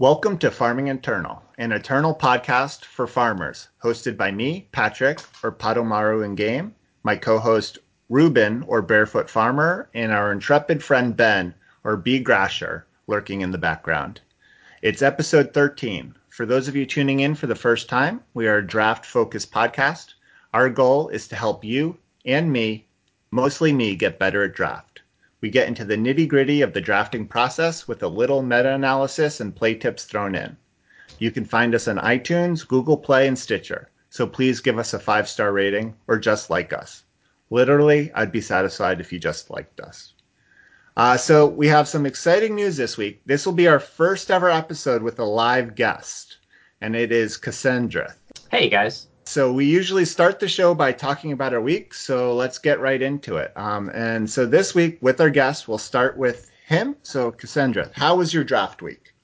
Welcome to Farming Eternal, an eternal podcast for farmers, hosted by me, Patrick, or Padomaru in game, my co-host Ruben, or Barefoot Farmer, and our intrepid friend Ben, or B Grasher, lurking in the background. It's episode 13. For those of you tuning in for the first time, we are a draft-focused podcast. Our goal is to help you and me, mostly me, get better at draft. We get into the nitty gritty of the drafting process with a little meta analysis and play tips thrown in. You can find us on iTunes, Google Play, and Stitcher, so please give us a five star rating or just like us. Literally, I'd be satisfied if you just liked us. Uh, so, we have some exciting news this week. This will be our first ever episode with a live guest, and it is Cassandra. Hey, guys. So we usually start the show by talking about our week. So let's get right into it. Um, and so this week with our guest, we'll start with him. So Cassandra, how was your draft week?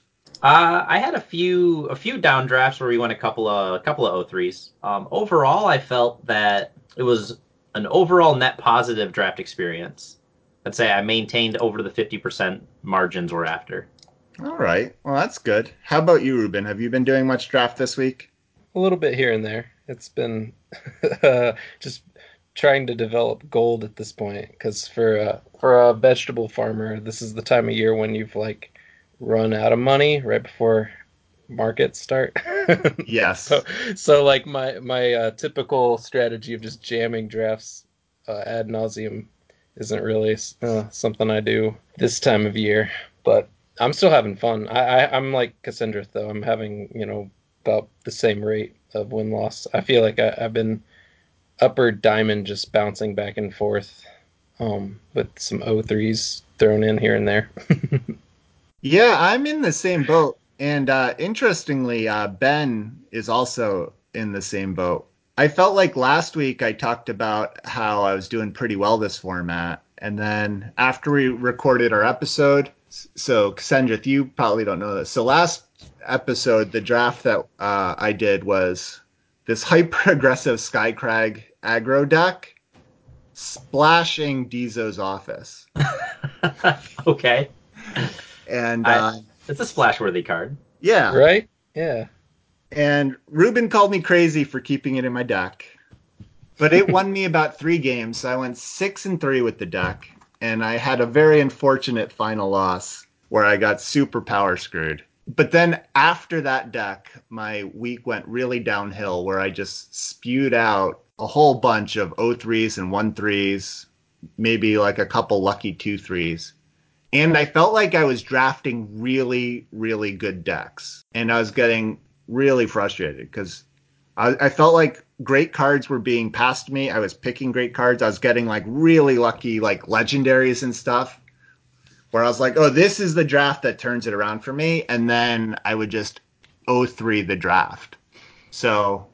Uh, I had a few a few down drafts where we went a couple of a couple of O3s. Um, overall, I felt that it was an overall net positive draft experience. I'd say I maintained over the 50% margins we're after. All right. Well, that's good. How about you, Ruben? Have you been doing much draft this week? A little bit here and there. It's been just trying to develop gold at this point because for a, for a vegetable farmer, this is the time of year when you've like run out of money right before markets start. yes. So, so like my my uh, typical strategy of just jamming drafts uh, ad nauseum isn't really uh, something I do this time of year, but I'm still having fun. I, I I'm like Cassandra though. I'm having you know about the same rate of win loss. I feel like I, have been upper diamond just bouncing back and forth um, with some O3s thrown in here and there. yeah, I'm in the same boat. And uh, interestingly, uh, Ben is also in the same boat. I felt like last week I talked about how I was doing pretty well this format. And then after we recorded our episode, so Cassandra, you probably don't know this. So last episode, the draft that uh, I did was this hyper aggressive Skycrag aggro deck splashing Dizo's office. okay. And uh, I, it's a splash worthy card. Yeah. Right? Yeah. And Ruben called me crazy for keeping it in my deck. But it won me about three games. So I went six and three with the deck. And I had a very unfortunate final loss where I got super power screwed but then after that deck, my week went really downhill where I just spewed out a whole bunch of O3s and 1-3s, maybe like a couple lucky 2-3s. And I felt like I was drafting really, really good decks. And I was getting really frustrated because I, I felt like great cards were being passed me. I was picking great cards. I was getting like really lucky, like legendaries and stuff where I was like, oh, this is the draft that turns it around for me. And then I would just 03 the draft. So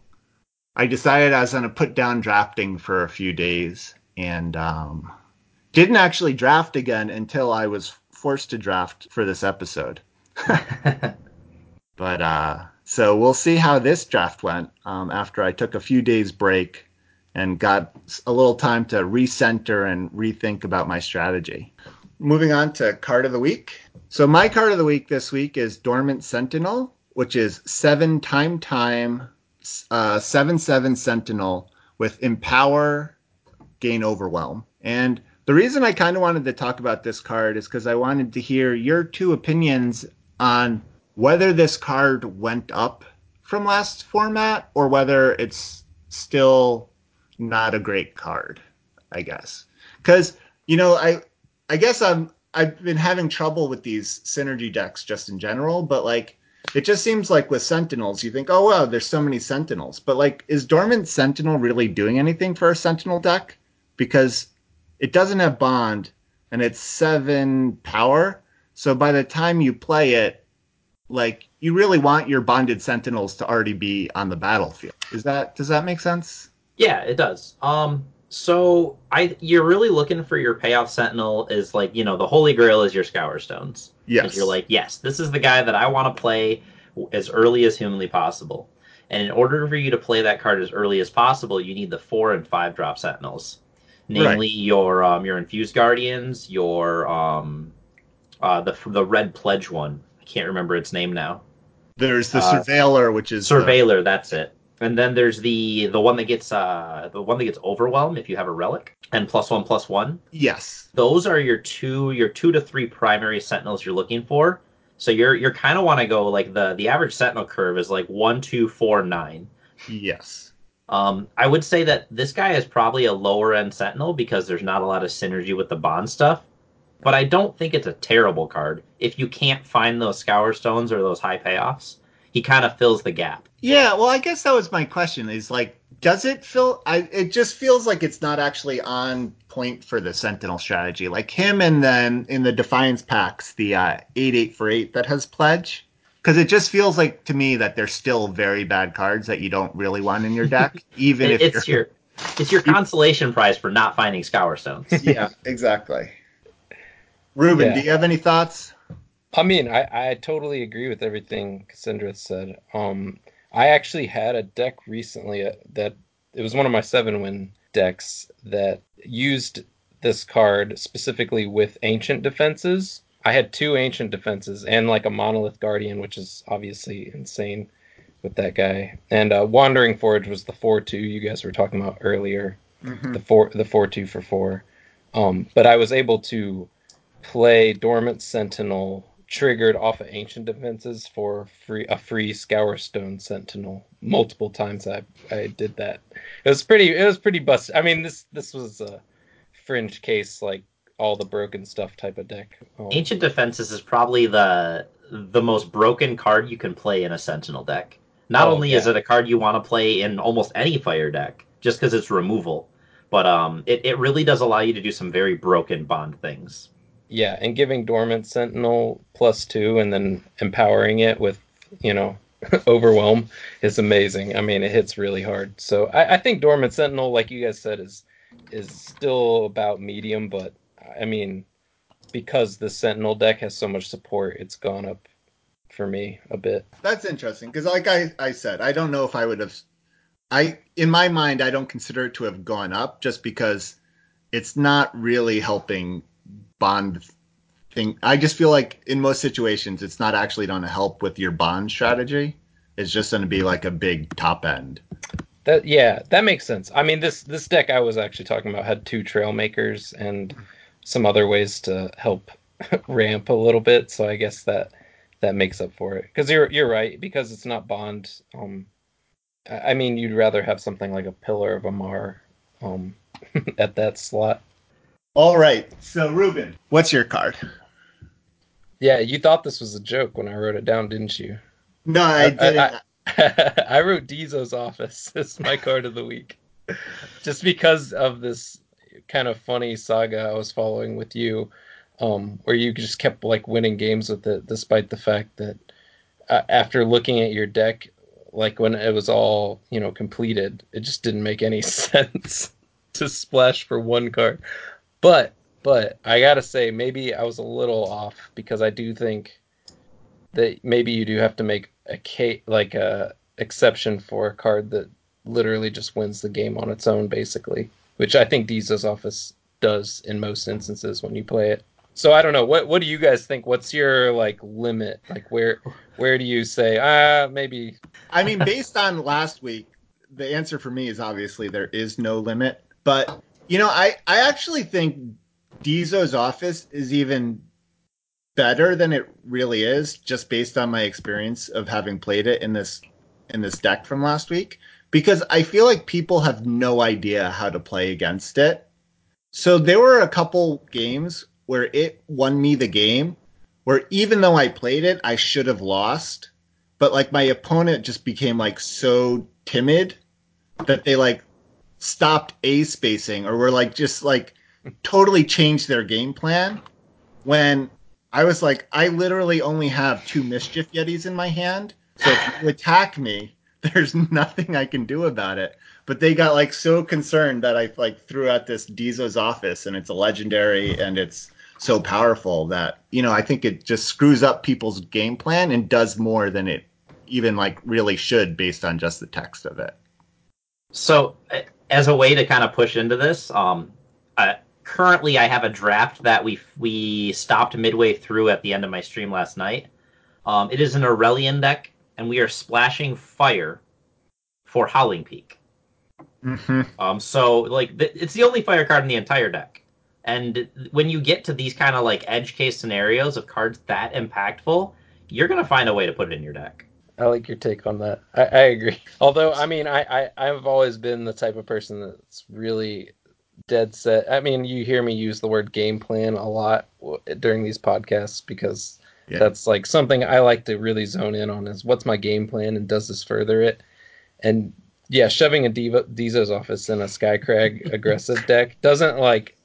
I decided I was going to put down drafting for a few days and um, didn't actually draft again until I was forced to draft for this episode. but uh, so we'll see how this draft went um, after I took a few days break and got a little time to recenter and rethink about my strategy moving on to card of the week. So my card of the week this week is Dormant Sentinel, which is seven time time uh, seven seven Sentinel with Empower, gain Overwhelm. And the reason I kind of wanted to talk about this card is because I wanted to hear your two opinions on whether this card went up from last format or whether it's still not a great card. I guess because you know I I guess I'm I've been having trouble with these synergy decks just in general, but like it just seems like with Sentinels, you think, oh wow, there's so many Sentinels, but like, is Dormant Sentinel really doing anything for a Sentinel deck? Because it doesn't have Bond, and it's seven power. So by the time you play it, like you really want your bonded Sentinels to already be on the battlefield. Is that does that make sense? Yeah, it does. Um, so I you're really looking for your payoff sentinel is like, you know, the holy grail is your scour stones. Yes. And you're like, yes, this is the guy that I want to play as early as humanly possible. And in order for you to play that card as early as possible, you need the four and five drop sentinels. Namely right. your um your infused guardians, your um uh the the red pledge one. I can't remember its name now. There's the Uh, Surveiller, which is the- Surveiller, that's it. And then there's the the one that gets uh the one that gets overwhelmed if you have a relic and plus one plus one. yes. Those are your two your two to three primary sentinels you're looking for. So you're you're kind of want to go like the the average sentinel curve is like one two four nine. Yes. Um, I would say that this guy is probably a lower end sentinel because there's not a lot of synergy with the bond stuff. But I don't think it's a terrible card. If you can't find those scour stones or those high payoffs, he kind of fills the gap. Yeah, well, I guess that was my question. Is like, does it feel? I it just feels like it's not actually on point for the Sentinel strategy. Like him, and then in the Defiance packs, the uh, eight eight for eight that has pledge, because it just feels like to me that they're still very bad cards that you don't really want in your deck, even It- if it's you're. your it's your consolation prize for not finding scour stones. yeah, exactly. Ruben, Yeah. do you have any thoughts? I mean, I, I totally agree with everything Cassandra said. Um, I actually had a deck recently uh, that it was one of my seven win decks that used this card specifically with ancient defenses. I had two ancient defenses and like a monolith guardian, which is obviously insane with that guy. And uh, wandering forge was the four two you guys were talking about earlier Mhm. the four the four two for four. Um, but I was able to play Dormant Sentinel triggered off of ancient defenses for free a free Scour Stone Sentinel multiple times. I I did that. It was pretty it was pretty busted. I mean this this was a fringe case like all the broken stuff type of deck. Um, Ancient Defenses is probably the the most broken card you can play in a Sentinel deck. Not Oh, only is it a card you want to play in almost any fire deck, just because it's removal, but um, it, it really does allow you to do some very broken bond things. Yeah, and giving Dormant Sentinel plus two and then empowering it with, you know, Overwhelm is amazing. I mean, it hits really hard. So I, I think Dormant Sentinel, like you guys said, is is still about medium, but I mean, because the Sentinel deck has so much support, it's gone up for me a bit. That's interesting because, like I, I said, I don't know if I would have. I in my mind, I don't consider it to have gone up just because it's not really helping bond thing. I just feel like in most situations, it's not actually going to help with your bond strategy. It's just going to be like a big top end. That yeah, that makes sense. I mean, this this deck I was actually talking about had two trail makers and some other ways to help ramp a little bit. So I guess that that makes up for it. Because you're you're right. Because it's not bond. Um, I I mean, you'd rather have something like a Pillar of Amar, um, at that slot. All right, so Ruben, what's your card? Yeah, you thought this was a joke when I wrote it down, didn't you? No, I I- didn't. I- I wrote Dizo's office as my card of the week, just because of this kind of funny saga I was following with you, um, where you just kept like winning games with it, despite the fact that uh, after looking at your deck, like when it was all you know completed, it just didn't make any sense to splash for one card. But but I gotta say, maybe I was a little off because I do think that maybe you do have to make a ca- like a exception for a card that literally just wins the game on its own, basically, which I think Dizo's office does in most instances when you play it. So I don't know. What what do you guys think? What's your like limit? Like where where do you say ah maybe I mean, based on last week, the answer for me is obviously there is no limit. But you know, I I actually think Dizo's office is even better than it really is, just based on my experience of having played it in this in this deck from last week. Because I feel like people have no idea how to play against it. So there were a couple games where it won me the game, where even though I played it, I should have lost but like my opponent just became like so timid that they like stopped a spacing or were like just like totally changed their game plan when I was like I literally only have two mischief yetis in my hand so if you attack me there's nothing I can do about it but they got like so concerned that I like threw out this Dizo's office and it's a legendary and it's so powerful that you know I think it just screws up people's game plan and does more than it even like really should based on just the text of it. So, as a way to kind of push into this, um, uh, currently I have a draft that we we stopped midway through at the end of my stream last night. Um, it is an Auralian deck and we are splashing fire for Howling Peak. Mm-hmm. Um, so like th- it's the only fire card in the entire deck. And when you get to these kind of like edge case scenarios of cards that impactful, you're gonna find a way to put it in your deck. I like your take on that. I, I agree. Although, I mean, I, I, I've always been the type of person that's really dead set. I mean, you hear me use the word game plan a lot during these podcasts because yeah. that's like something I like to really zone in on is what's my game plan and does this further it? And yeah, shoving a Diva, Dizo's office in a Skycrag aggressive deck doesn't like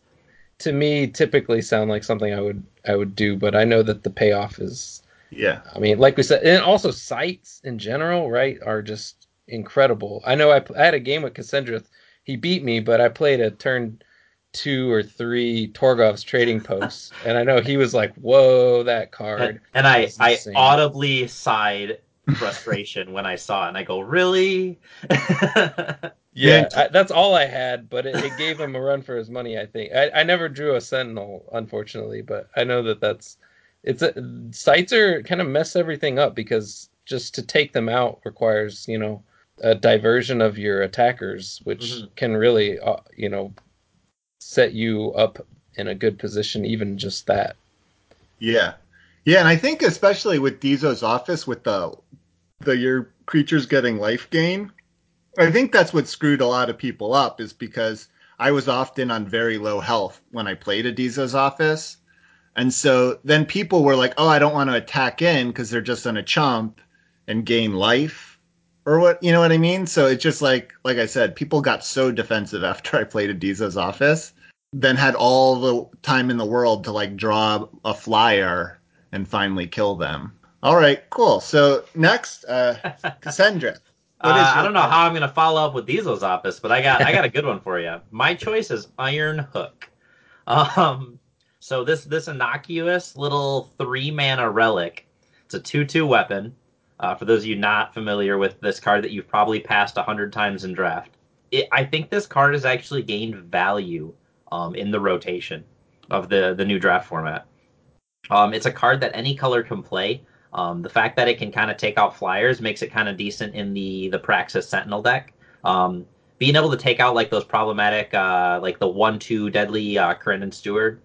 to me typically sound like something I would I would do, but I know that the payoff is yeah. I mean, like we said, and also sites in general, right, are just incredible. I know I, I had a game with Cassandra. He beat me, but I played a turn two or three Torgov's trading posts, and I know he was like, "Whoa, that card!" And, and I, I audibly sighed frustration when I saw it, and I go, "Really?" yeah, I, that's all I had, but it, it, gave him a run for his money. I think I, I never drew a Sentinel, unfortunately, but I know that that's it's a, sites are kind of mess everything up because just to take them out requires you know a diversion of your attackers, which mm-hmm. can really uh, you know set you up in a good position. Even just that. Yeah, yeah, and I think especially with Dizo's office with the the your creatures getting life gain, I think that's what screwed a lot of people up is because I was often on very low health when I played a Dizo's office. And so then people were like, "Oh, I don't want to attack in because they're just on a chump and gain life." Or what, you know what I mean? So it's just like like I said, people got so defensive after I played a Dizo's office, then had all the time in the world to like draw a flyer and finally kill them. All right, cool. So next, uh, Cassandra. Uh, I don't know how I'm going to follow up with Dizo's office, but I got I got a good one for you. My choice is Iron Hook. Um, so this this innocuous little three mana relic. It's a two two weapon. Uh, for those of you not familiar with this card that you've probably passed a hundred times in draft, it, I think this card has actually gained value um, in the rotation of the the new draft format. Um, it's a card that any color can play. Um, the fact that it can kind of take out flyers makes it kind of decent in the the Praxis Sentinel deck. Um, being able to take out like those problematic, uh, like the one two deadly uh, and Steward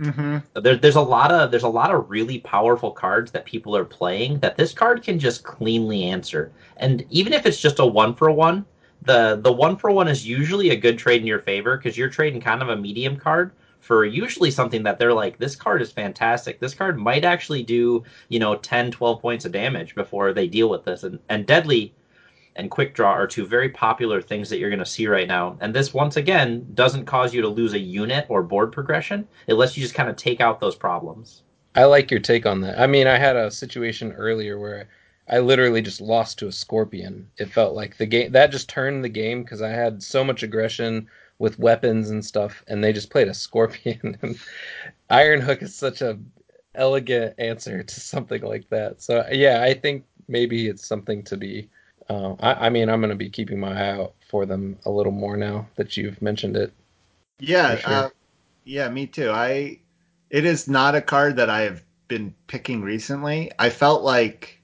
Mm-hmm. There, there's a lot of there's a lot of really powerful cards that people are playing that this card can just cleanly answer. And even if it's just a one for one, the the one for one is usually a good trade in your favor because you're trading kind of a medium card for usually something that they're like this card is fantastic this card might actually do you know 10 12 points of damage before they deal with this and, and deadly and quick draw are two very popular things that you're going to see right now. And this, once again, doesn't cause you to lose a unit or board progression. It lets you just kind of take out those problems. I like your take on that. I mean, I had a situation earlier where I literally just lost to a scorpion. It felt like the game that just turned the game because I had so much aggression with weapons and stuff, and they just played a scorpion. Iron Hook is such a elegant answer to something like that. So yeah, I think maybe it's something to be uh, I, I, mean, I'm going to be keeping my eye out for them a little more now that you've mentioned it. Yeah, sure. uh, yeah, me too. I it is not a card that I have been picking recently. I felt like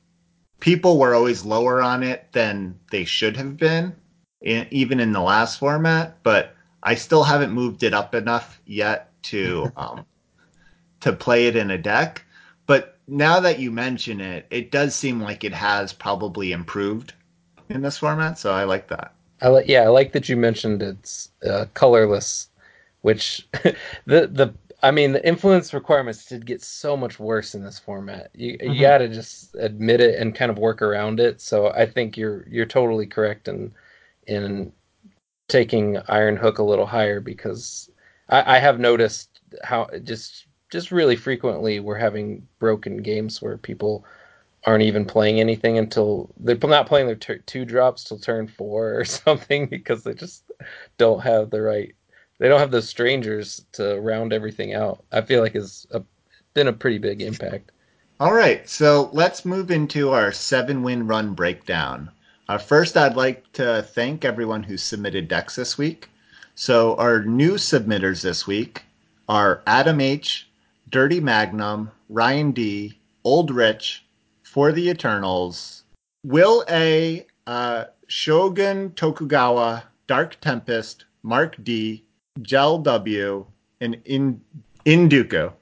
people were always lower on it than they should have been, in, even in the last format. But I still haven't moved it up enough yet to um, to play it in a deck. But now that you mention it, it does seem like it has probably improved in this format, so I like that. I like yeah, I like that you mentioned it's uh, colorless, which the the I mean the influence requirements did get so much worse in this format. You mm-hmm. you got to just admit it and kind of work around it. So I think you're you're totally correct in in taking Iron Hook a little higher because I, I have noticed how just just really frequently we're having broken games where people aren't even playing anything until they're not playing their ter- two drops till turn four or something because they just don't have the right they don't have those strangers to round everything out. I feel like it's a, been a pretty big impact. All right so let's move into our seven win run breakdown. Uh, first i'd like to thank everyone who submitted decks this week. So our new submitters this week are adam h dirty magnum ryan d old rich for the Eternals, Will A, uh, Shogun Tokugawa, Dark Tempest, Mark D, Gel W, and In Induku.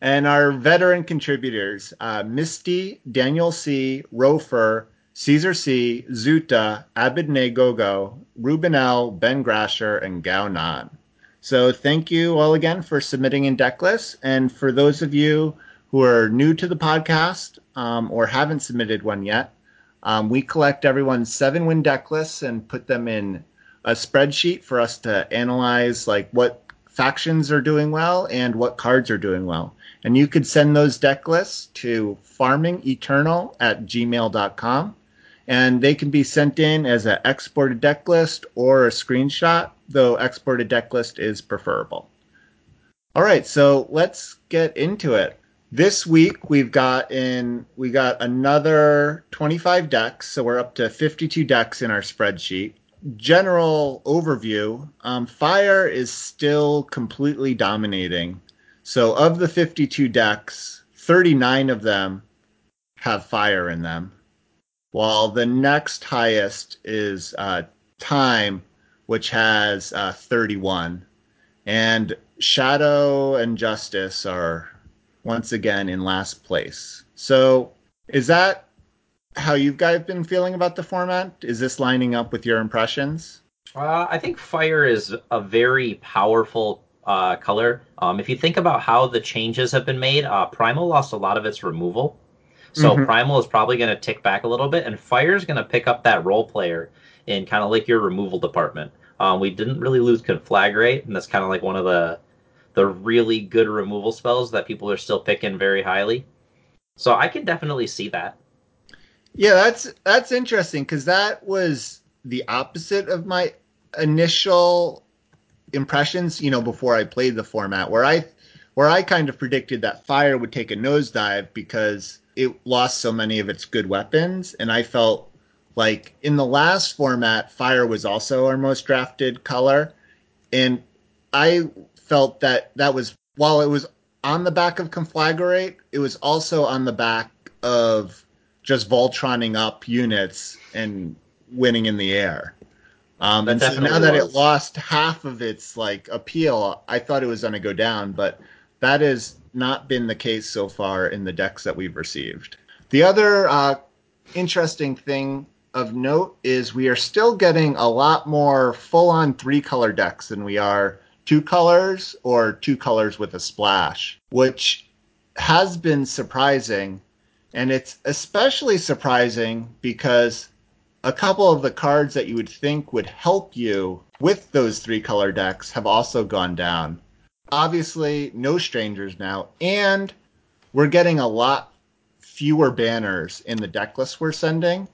And our veteran contributors, uh, Misty, Daniel C, Rofer, Caesar C, Zuta, Abednego, Ruben L, Ben Grasher, and Gao Nan. So thank you all again for submitting in deck lists. And for those of you who are new to the podcast um, or haven't submitted one yet, um, we collect everyone's seven win deck lists and put them in a spreadsheet for us to analyze like what factions are doing well and what cards are doing well. And you could send those deck lists to farmingeternal at gmail.com and they can be sent in as an exported deck list or a screenshot, though exported deck list is preferable. All right, so let's get into it. This week we've got in we got another 25 decks, so we're up to 52 decks in our spreadsheet. General overview: um, Fire is still completely dominating. So of the 52 decks, 39 of them have Fire in them while the next highest is uh, Time, which has uh, 31. And Shadow and Justice are once again in last place. So, is that how you guys been feeling about the format? Is this lining up with your impressions? Uh, I think fire is a very powerful uh, color. Um, if you think about how the changes have been made, uh, Primal lost a lot of its removal. So mm-hmm. Primal is probably going to tick back a little bit, and Fire is going to pick up that role player in kind of like your removal department. Um, we didn't really lose Conflagrate, and that's kind of like one of the the really good removal spells that people are still picking very highly. So I can definitely see that. Yeah, that's that's interesting because that was the opposite of my initial impressions. You know, before I played the format, where I where I kind of predicted that Fire would take a nosedive because it lost so many of its good weapons, and I felt like in the last format, fire was also our most drafted color, and I felt that that was while it was on the back of Conflagrate, it was also on the back of just Voltroning up units and winning in the air. Um, and so now that was. it lost half of its like appeal, I thought it was going to go down, but that has not been the case so far in the decks that we've received. The other uh, interesting thing of note is we are still getting a lot more full on three color decks than we are two colors or two colors with a splash, which has been surprising. And it's especially surprising because a couple of the cards that you would think would help you with those three color decks have also gone down obviously no strangers now, and we're getting a lot fewer banners in the deck list we're sending.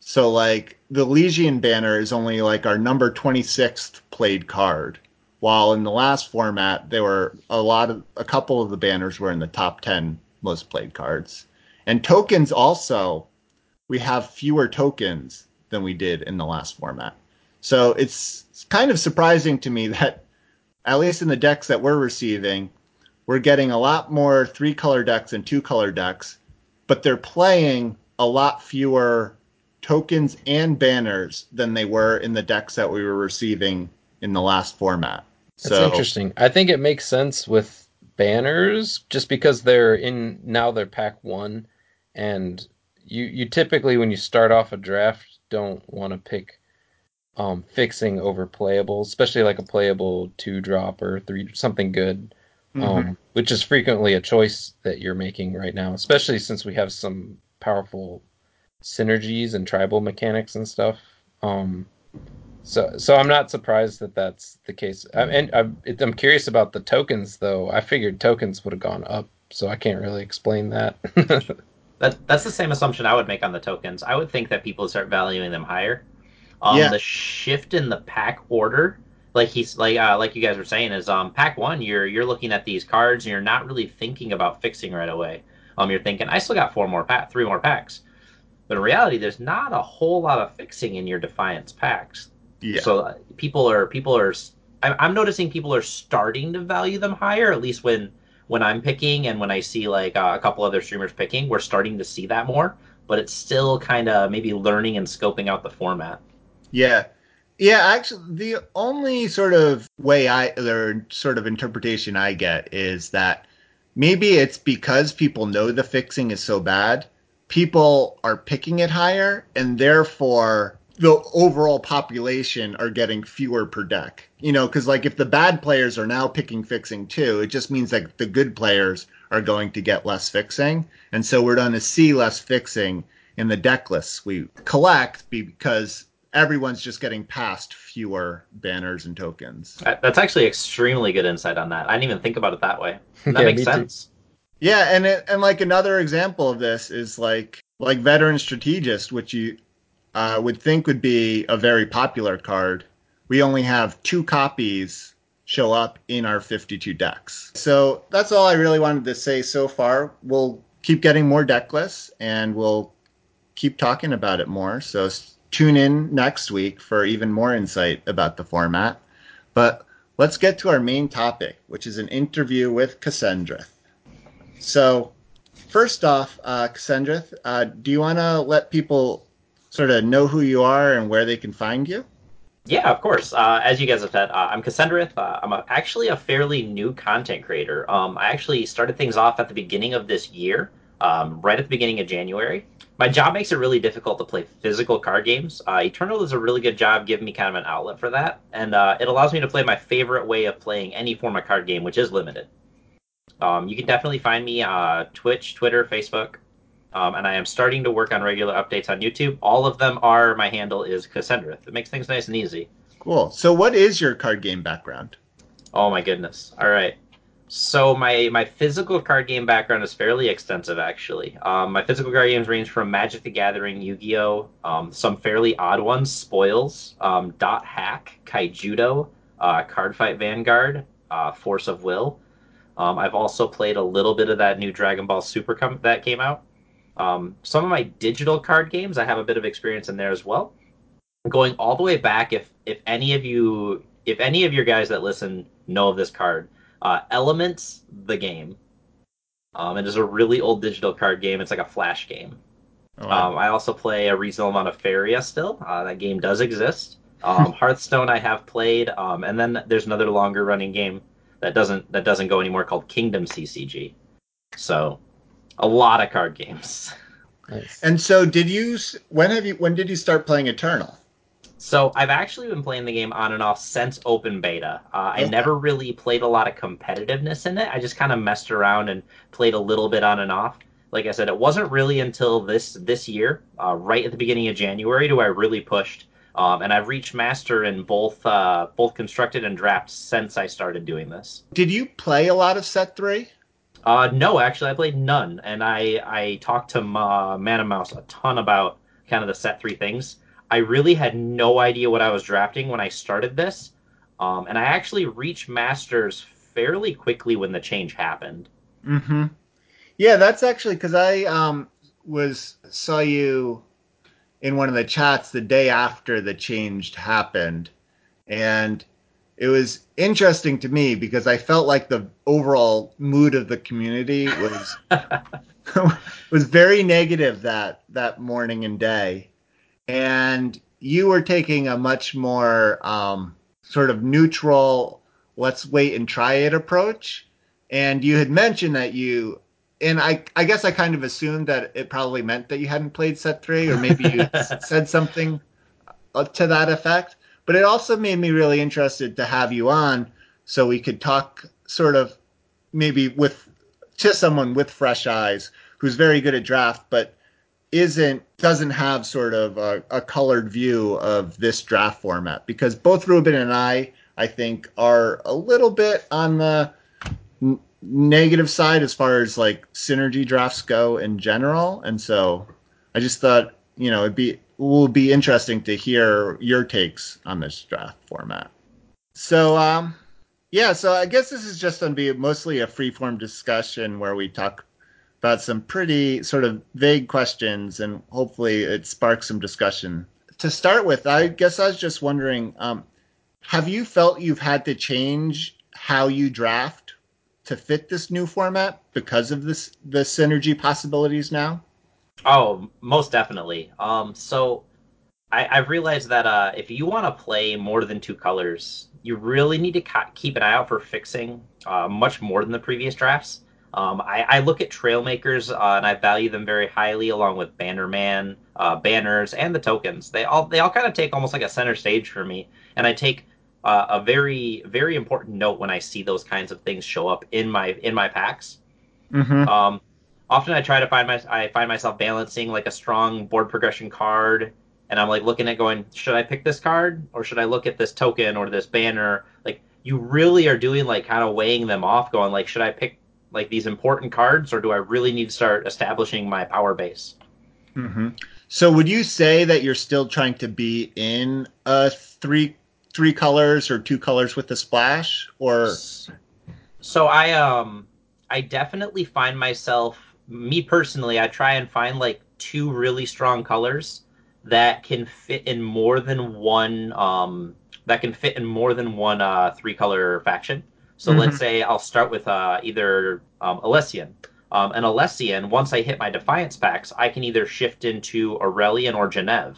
So like the Legion banner is only like our number 26th played card, while in the last format there were a lot of a couple of the banners were in the top 10 most played cards. And tokens also we have fewer tokens than we did in the last format. So it's, it's kind of surprising to me that at least in the decks that we're receiving, we're getting a lot more three color decks and two color decks, but they're playing a lot fewer tokens and banners than they were in the decks that we were receiving in the last format. That's so, interesting. I think it makes sense with banners just because they're in now they're pack one and you you typically when you start off a draft don't want to pick um, fixing over playable, especially like a playable two drop or three something good, um, mm-hmm. which is frequently a choice that you're making right now, especially since we have some powerful synergies and tribal mechanics and stuff. Um, so, so I'm not surprised that that's the case. I'm, and I'm, I'm curious about the tokens, though. I figured tokens would have gone up, so I can't really explain that. that that's the same assumption I would make on the tokens. I would think that people start valuing them higher um, yeah. The shift in the pack order, like he's like uh, like you guys were saying, is um pack one. You're you're looking at these cards and you're not really thinking about fixing right away. Um, you're thinking I still got four more pack, three more packs. But in reality, there's not a whole lot of fixing in your Defiance packs. Yeah. So uh, people are people are. I'm noticing people are starting to value them higher. At least when when I'm picking and when I see like uh, a couple other streamers picking, we're starting to see that more. but it's still kind of maybe learning and scoping out the format. Yeah. Yeah, actually, the only sort of way I, or sort of interpretation I get is that maybe it's because people know the fixing is so bad, people are picking it higher, and therefore the overall population are getting fewer per deck. You know, because like if the bad players are now picking fixing too, it just means that the good players are going to get less fixing. And so we're going to see less fixing in the deck lists we collect because everyone's just getting past fewer banners and tokens. That's actually extremely good insight on that. I didn't even think about it that way. That yeah, makes sense. Too. Yeah, and it, and like another example of this is like like veteran strategist, which you uh, would think would be a very popular card. We only have two copies show up in our 52 decks. So that's all I really wanted to say so far. We'll keep getting more deck lists and we'll keep talking about it more. So tune in next week for even more insight about the format. But let's get to our main topic, which is an interview with Cassandrith. So, first off, uh, uh, do you want to let people sort of know who you are and where they can find you? Yeah, of course. Uh, as you guys have said, uh, I'm Cassandrith. Uh, I'm a, actually a fairly new content creator. Um, I actually started things off at the beginning of this year, um, right at the beginning of January my job makes it really difficult to play physical card games. Uh, Eternal does a really good job giving me kind of an outlet for that, and uh, it allows me to play my favorite way of playing any form of card game, which is limited. Um, you can definitely find me uh, Twitch, Twitter, Facebook, um, and I am starting to work on regular updates on YouTube. All of them are my handle is Cassandrith. It makes things nice and easy. Cool. So, what is your card game background? Oh my goodness! All right. So my my physical card game background is fairly extensive, actually. Um, my physical card games range from Magic the Gathering, Yu-Gi-Oh, um, some fairly odd ones, Spoils, um, Dot Hack, Kaijudo, uh, Cardfight Vanguard, uh, Force of Will. Um, I've also played a little bit of that new Dragon Ball Super com- that came out. Um, some of my digital card games, I have a bit of experience in there as well. Going all the way back, if if any of you, if any of your guys that listen know of this card uh, Elements, the game. Um, it is a really old digital card game. It's like a flash game. Oh, wow. um, I also play a reasonable amount of Faeria still. Uh, that game does exist. Um, Hearthstone I have played, um, and then there's another longer running game that doesn't that doesn't go anymore called Kingdom CCG. So, a lot of card games. Nice. And so, did you? When have you? When did you start playing Eternal? So I've actually been playing the game on and off since open beta. Uh, I never really played a lot of competitiveness in it. I just kind of messed around and played a little bit on and off. Like I said, it wasn't really until this this year, uh, right at the beginning of January, do I really pushed. Um, and I've reached master in both uh, both constructed and draft since I started doing this. Did you play a lot of set three? Uh, no, actually, I played none, and I I talked to Ma, Man and Mouse a ton about kind of the set three things. I really had no idea what I was drafting when I started this, um, and I actually reached masters fairly quickly when the change happened. Mm-hmm. Yeah, that's actually because I um, was saw you in one of the chats the day after the change happened, and it was interesting to me because I felt like the overall mood of the community was was very negative that that morning and day and you were taking a much more um, sort of neutral, let's wait and try it approach. And you had mentioned that you, and I, I guess I kind of assumed that it probably meant that you hadn't played set three, or maybe you said something uh, to that effect. But it also made me really interested to have you on so we could talk sort of maybe with to someone with fresh eyes who's very good at draft, but isn't doesn't have sort of a, a, colored view of this draft format. Because both Ruben and I I think are a little bit on the n- negative side as far as like synergy drafts go in general. And so I just thought you know it'd be will be interesting to hear your takes on this draft format. So um yeah, so I guess this is just going to be mostly a free form discussion where we talk about some pretty sort of vague questions, and hopefully it sparks some discussion. To start with, I guess I was just wondering um, have you felt you've had to change how you draft to fit this new format because of this the synergy possibilities now? Oh, most definitely. Um, so I, I've realized that uh, if you want to play more than two colors, you really need to ca- keep an eye out for fixing uh, much more than the previous drafts. Um, I, I look at Trailmakers uh, and I value them very highly, along with Bannerman, uh, banners, and the tokens. They all they all kind of take almost like a center stage for me, and I take uh, a very very important note when I see those kinds of things show up in my in my packs. Mm-hmm. Um, often I try to find my I find myself balancing like a strong board progression card, and I'm like looking at going, should I pick this card or should I look at this token or this banner? Like you really are doing like kind of weighing them off, going like, should I pick like these important cards or do I really need to start establishing my power base? Mm-hmm. So would you say that you're still trying to be in a three three colors or two colors with a splash or so I um I definitely find myself me personally I try and find like two really strong colors that can fit in more than one um that can fit in more than one uh three color faction. So Mhm. let's say I'll start with uh either um Elysian. Um, an Elysian, once I hit my Defiance packs, I can either shift into Auralian or Jennev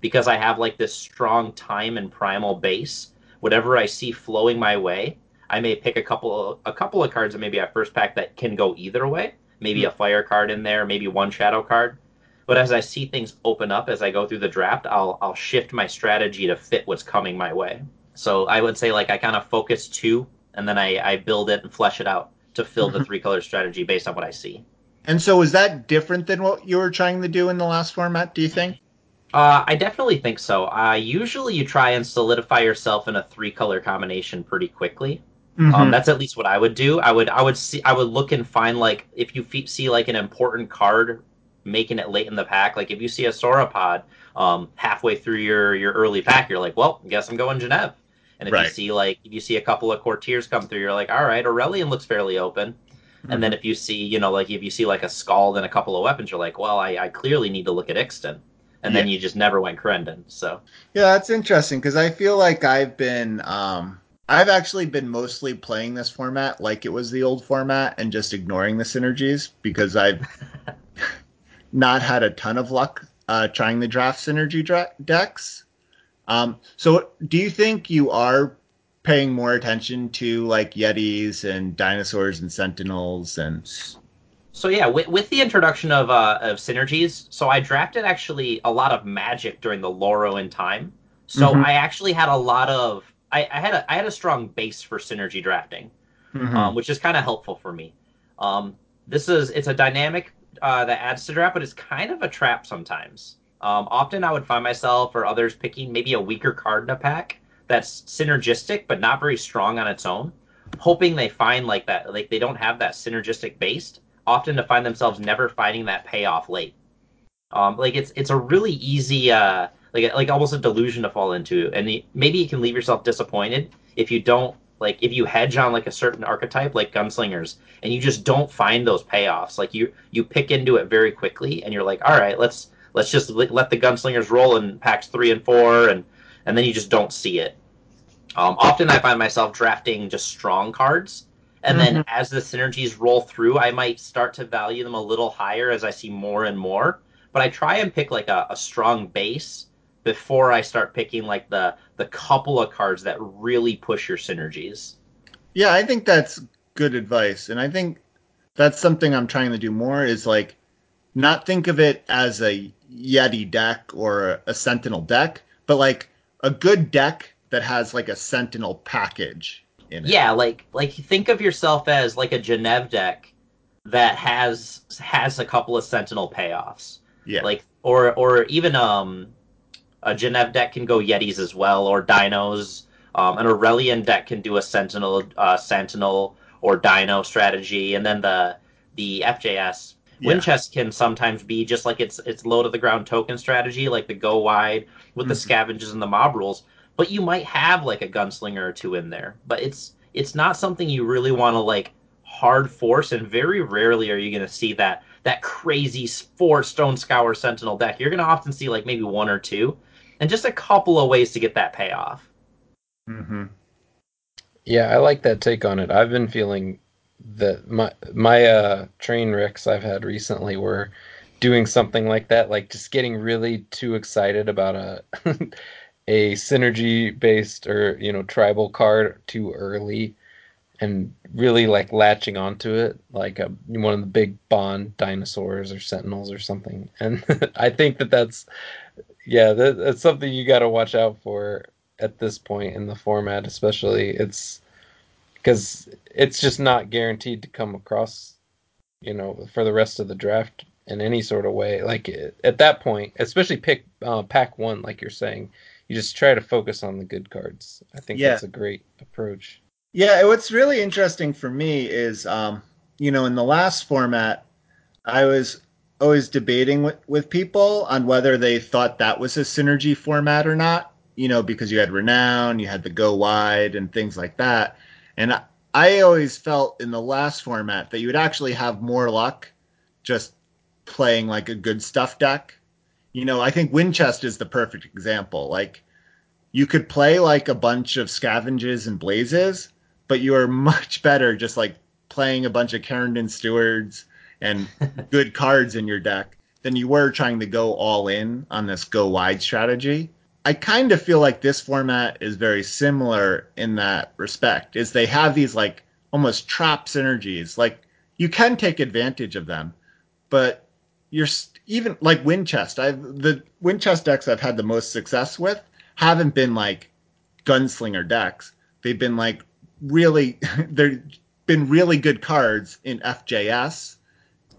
because I have like this strong time and primal base. Whatever I see flowing my way, I may pick a couple a couple of cards that maybe at first pack that can go either way. Maybe a fire card in there, maybe one shadow card. But as I see things open up as I go through the draft, I'll I'll shift my strategy to fit what's coming my way. So I would say like I kind of focus two and then I, I build it and flesh it out to fill the three color strategy based on what I see. and so is that different than what you were trying to do in the last format, do you think? Uh, I definitely think so. Uh, usually, you try and solidify yourself in a three-color combination pretty quickly. Um, Mhm. that's at least what I would do. I would, I would see, I would look and find like if you fe- see like an important card making it late in the pack. Like if you see a Sauropod um, halfway through your your early pack, you're like, well, guess I'm going Jennev. And if Right. you see like if you see a couple of Courtiers come through, you're like, all right, Auralian looks fairly open. And then if you see, you know, like if you see like a Scald and a couple of weapons, you're like, well, I, I clearly need to look at Ixtun. And then you just never went Kerendon. So Yeah, that's interesting because I feel like I've been um I've actually been mostly playing this format like it was the old format and just ignoring the synergies because I've not had a ton of luck uh, trying the draft synergy dra- decks. Um, so, do you think you are paying more attention to like Yetis and dinosaurs and sentinels and So yeah, with, with the introduction of uh, of synergies, so I drafted actually a lot of magic during the Lorwyn time. So Mhm. I actually had a lot of I, I had a I had a strong base for synergy drafting, Mhm. um, which is kind of helpful for me. Um, this is it's a dynamic uh, that adds to draft, but it's kind of a trap sometimes. Um, often I would find myself or others picking maybe a weaker card in a pack that's synergistic but not very strong on its own, hoping they find like that like they don't have that synergistic base often to find themselves never finding that payoff late. Um, like it's it's a really easy uh, like like almost a delusion to fall into, and the, maybe you can leave yourself disappointed if you don't like if you hedge on like a certain archetype like gunslingers and you just don't find those payoffs. Like you you pick into it very quickly, and you're like, all right, let's let's just let let the gunslingers roll in packs three and four, and and then you just don't see it. Um, often I find myself drafting just strong cards, and then as the synergies roll through, I might start to value them a little higher as I see more and more. But I try and pick like a, a strong base before I start picking like the the couple of cards that really push your synergies. Yeah, I think that's good advice, and I think that's something I'm trying to do more. Is like not think of it as a Yeti deck or a Sentinel deck, but like a good deck that has like a Sentinel package in it. Yeah, like like think of yourself as like a Jennev deck that has has a couple of Sentinel payoffs. yeah, like or or even um a Jennev deck can go Yetis as well or Dinos. Um, an Auralian deck can do a Sentinel uh, Sentinel or Dino strategy, and then the the FJS Yeah. Winchest can sometimes be just like it's it's low to the ground token strategy, like the go wide with the Mhm. scavengers and the mob rules. But you might have like a gunslinger or two in there, but it's it's not something you really want to like hard force, and very rarely are you going to see that that crazy four stone scour sentinel deck. You're going to often see like maybe one or two, and just a couple of ways to get that payoff. hmm Yeah, I like that take on it. I've been feeling that my my uh train wrecks I've had recently were doing something like that, like just getting really too excited about a a synergy based or you know tribal card too early and really like latching onto it like a, one of the big bond dinosaurs or sentinels or something and i think that that's yeah that, that's something you got to watch out for at this point in the format especially it's because it's just not guaranteed to come across you know for the rest of the draft in any sort of way like at that point especially pick uh, pack one like you're saying you just try to focus on the good cards. I think yeah. that's a great approach. Yeah, what's really interesting for me is, um, you know, in the last format, I was always debating with, with people on whether they thought that was a synergy format or not, you know, because you had Renown, you had the Go Wide, and things like that. And I, I always felt in the last format that you would actually have more luck just playing like a good stuff deck you know, I think Winchest is the perfect example. Like, you could play like a bunch of scavenges and blazes, but you are much better just like playing a bunch of Kerendon Stewards and good cards in your deck than you were trying to go all in on this go wide strategy. I kind of feel like this format is very similar in that respect. Is they have these like almost trap synergies. Like you can take advantage of them, but you're even like Winchest. I the Winchest decks I've had the most success with haven't been like gunslinger decks. They've been like really they've been really good cards in FJS,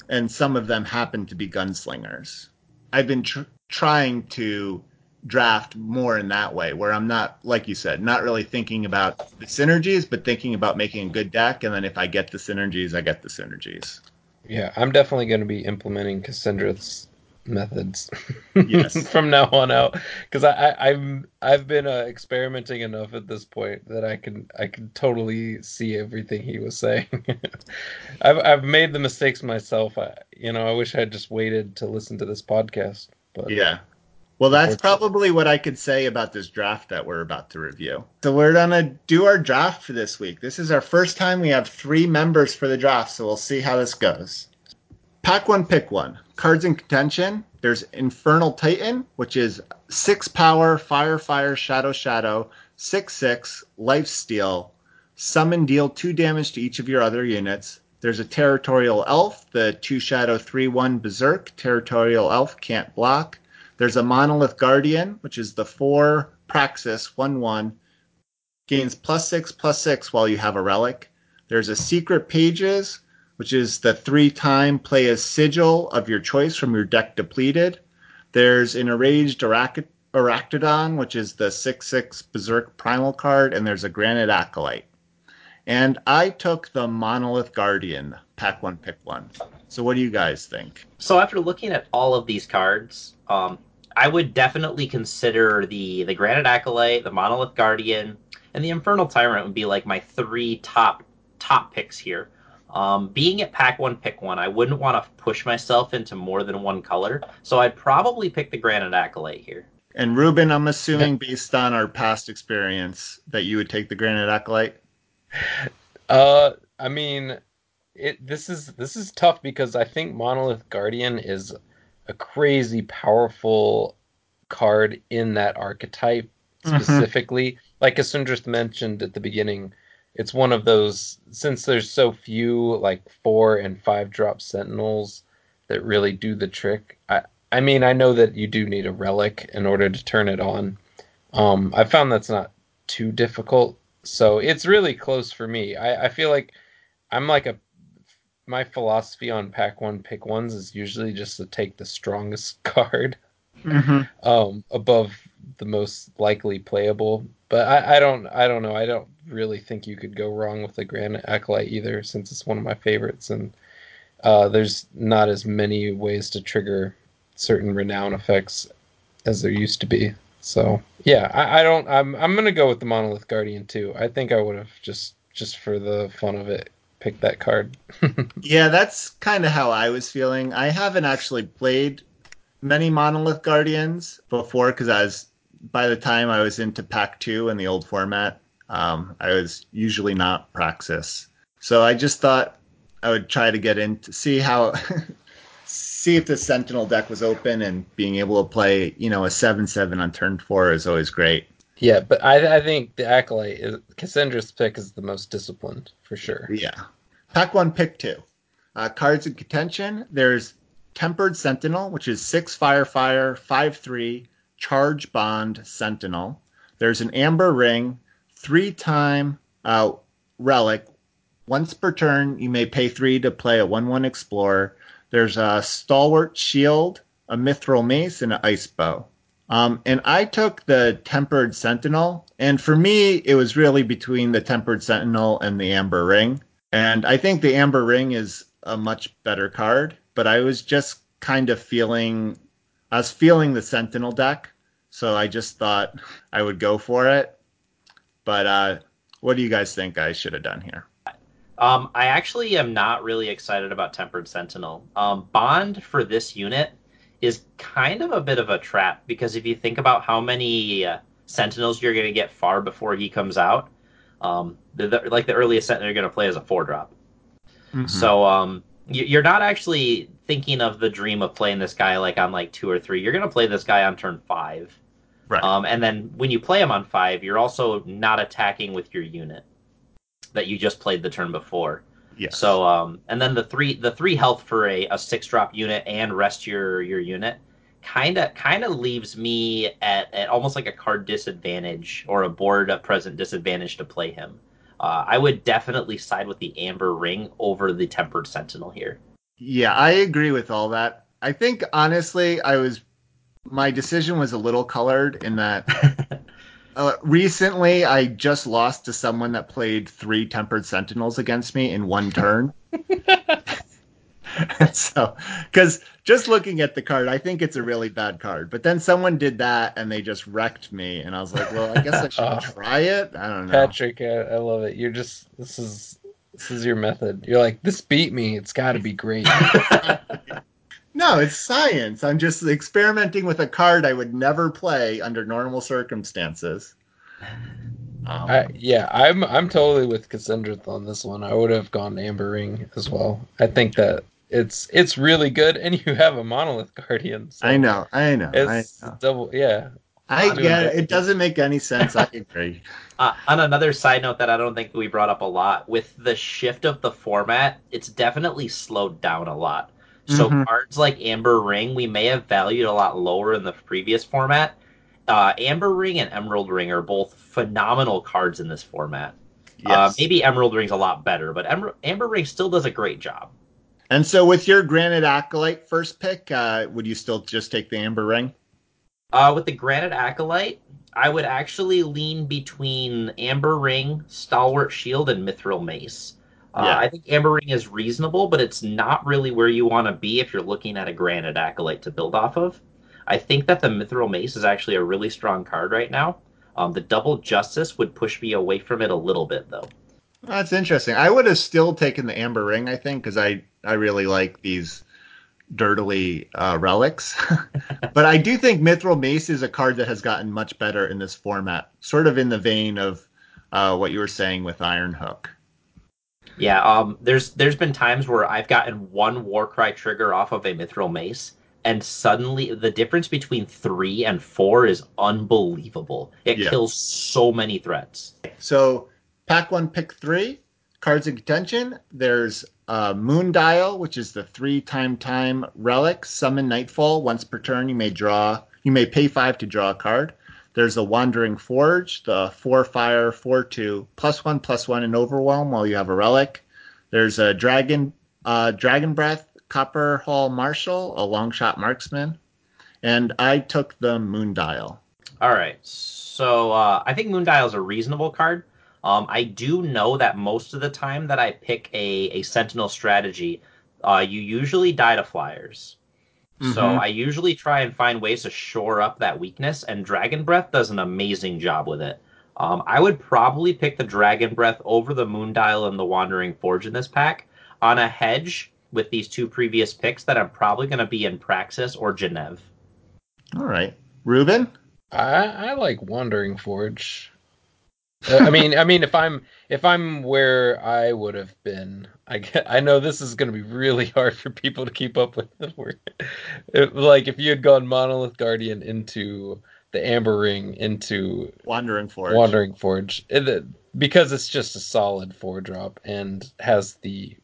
and some of them happen to be gunslingers. I've been tr- trying to draft more in that way, where I'm not like you said, not really thinking about the synergies, but thinking about making a good deck, and then if I get the synergies, I get the synergies. Yeah, I'm definitely going to be implementing Cassandra's methods yes. from now on out because I, I am I've been uh, experimenting enough at this point that I can I can totally see everything he was saying. I've I've made the mistakes myself. I, you know, I wish I had just waited to listen to this podcast. But yeah, well, that's probably what I could say about this draft that we're about to review. So we're gonna do our draft for this week. This is our first time we have three members for the draft, so we'll see how this goes. Pack one, pick one. Cards in contention. There's Infernal Titan, which is six power, fire, fire, shadow, shadow, six six, life steal. Summon, deal two damage to each of your other units. There's a territorial elf, the two shadow three one berserk. Territorial elf can't block. There's a Monolith Guardian, which is the four Praxis 1 1, gains plus six plus six while you have a relic. There's a Secret Pages, which is the three time play a sigil of your choice from your deck depleted. There's an Enraged Arac- which is the 6 6 Berserk Primal card, and there's a Granite Acolyte. And I took the Monolith Guardian, pack one, pick one. So what do you guys think? So after looking at all of these cards, um, I would definitely consider the the Granite Acolyte, the Monolith Guardian, and the Infernal Tyrant would be like my three top top picks here. Um, being at pack one, pick one, I wouldn't want to push myself into more than one color, so I'd probably pick the Granite Acolyte here. And Ruben, I'm assuming based on our past experience that you would take the Granite Acolyte. Uh, I mean, it this is this is tough because I think Monolith Guardian is a crazy powerful card in that archetype mm-hmm. specifically. Mm-hmm. Like Cassandra mentioned at the beginning, it's one of those since there's so few like four and five drop sentinels that really do the trick. I I mean I know that you do need a relic in order to turn it on. Um, I found that's not too difficult, so it's really close for me. I, I feel like I'm like a my philosophy on pack one pick ones is usually just to take the strongest card mm-hmm. um, above the most likely playable. But I, I, don't I don't know. I don't really think you could go wrong with the Granite Acolyte either, since it's one of my favorites, and uh, there's not as many ways to trigger certain renown effects as there used to be. So yeah, I, I don't. I'm I'm gonna go with the Monolith Guardian too. I think I would have just just for the fun of it pick that card. yeah, that's kind of how I was feeling. I haven't actually played many Monolith Guardians before because I was by the time I was into Pack Two in the old format, um, I was usually not Praxis. So I just thought I would try to get in to see how see if the Sentinel deck was open and being able to play, you know, a seven seven on turn four is always great. Yeah, but I, I think the acolyte is Cassandra's pick is the most disciplined for sure. Yeah. Pack one, pick two. Uh, cards in contention. There's Tempered Sentinel, which is six fire fire, five three, charge bond sentinel. There's an Amber Ring, three time uh, relic. Once per turn, you may pay three to play a one one explorer. There's a Stalwart Shield, a Mithril Mace, and an Ice Bow. Um, and I took the Tempered Sentinel, and for me, it was really between the Tempered Sentinel and the Amber Ring. And I think the Amber Ring is a much better card, but I was just kind of feeling, I was feeling the Sentinel deck, so I just thought I would go for it. But uh, what do you guys think I should have done here? Um, I actually am not really excited about Tempered Sentinel. Um, Bond for this unit is kind of a bit of a trap because if you think about how many uh, Sentinels you're going to get far before he comes out, um, the, the, like the earliest Sentinel you're going to play is a four drop. Mm-hmm. So um, you, are not actually thinking of the dream of playing this guy like on like two or three. You're going to play this guy on turn five. Right. Um, and then when you play him on five, you're also not attacking with your unit that you just played the turn before. Yeah. So um, and then the three the three health for a, a six drop unit and rest your your unit kind of kind of leaves me at, at almost like a card disadvantage or a board at present disadvantage to play him. Uh, I would definitely side with the Amber Ring over the Tempered Sentinel here. Yeah, I agree with all that. I think honestly, I was my decision was a little colored in that uh, recently I just lost to someone that played three Tempered Sentinels against me in one turn. so, because just looking at the card, I think it's a really bad card. But then someone did that and they just wrecked me, and I was like, well, I guess I should oh, try it. I don't know. Patrick, I, I love it. You're just this is this is your method. You're like, this beat me. It's got to be great. No, it's science. I'm just experimenting with a card I would never play under normal circumstances. Um, I, yeah, I'm I'm totally with Cassandra on this one. I would have gone Amber Ring as well. I think that it's it's really good, and you have a monolith guardian. So I know, I know, it's I know. double. Yeah, I get it. It doesn't make any sense. I agree. Uh, on another side note that I don't think we brought up a lot, with the shift of the format, it's definitely slowed down a lot. So mm-hmm. cards like Amber Ring, we may have valued a lot lower in the previous format. Uh, Amber Ring and Emerald Ring are both phenomenal cards in this format. Uh, yes. Uh, maybe Emerald Ring's a lot better, but Emer- Amber Ring still does a great job. And so, with your Granite Acolyte first pick, uh, would you still just take the Amber Ring? Uh, with the Granite Acolyte, I would actually lean between Amber Ring, Stalwart Shield, and Mithril Mace. Uh, yeah. I think Amber Ring is reasonable, but it's not really where you want to be if you're looking at a Granite Acolyte to build off of. I think that the Mithril Mace is actually a really strong card right now. Um, the Double Justice would push me away from it a little bit, though. That's interesting. I would have still taken the Amber Ring, I think, because I, I really like these dirtily uh, relics. but I do think Mithril Mace is a card that has gotten much better in this format, sort of in the vein of uh, what you were saying with Iron Hook. Yeah, um, there's there's been times where I've gotten one Warcry trigger off of a Mithril Mace, and suddenly the difference between three and four is unbelievable. It yeah. kills so many threats. So, pack one, pick three cards in contention. There's uh, Moondial, which is the three time time relic. Summon Nightfall. Once per turn, you may draw. You may pay five to draw a card. There's the Wandering Forge, the four fire, four two, plus one, plus one in Overwhelm while you have a relic. There's a Dragon, uh, Dragon Breath, Copper Hall Marshal, a long shot marksman, and I took the Moondial. All right, so uh, I think Moondial is a reasonable card. Um, I do know that most of the time that I pick a, a Sentinel strategy, uh, you usually die to flyers. Mm-hmm. So I usually try and find ways to shore up that weakness, and Dragon Breath does an amazing job with it. Um, I would probably pick the Dragon Breath over the Moondial and the Wandering Forge in this pack on a hedge with these two previous picks that I'm probably going to be in Praxis or Jennev. All right. Ruben? I, I like Wandering Forge. Uh, I mean, I mean, if I'm if I'm where I would have been, I get, I know this is going to be really hard for people to keep up with. It, like if you had gone Monolith Guardian into the Amber Ring into Wandering Forge. Wandering Forge, eh, it, because it's just a solid four drop and has the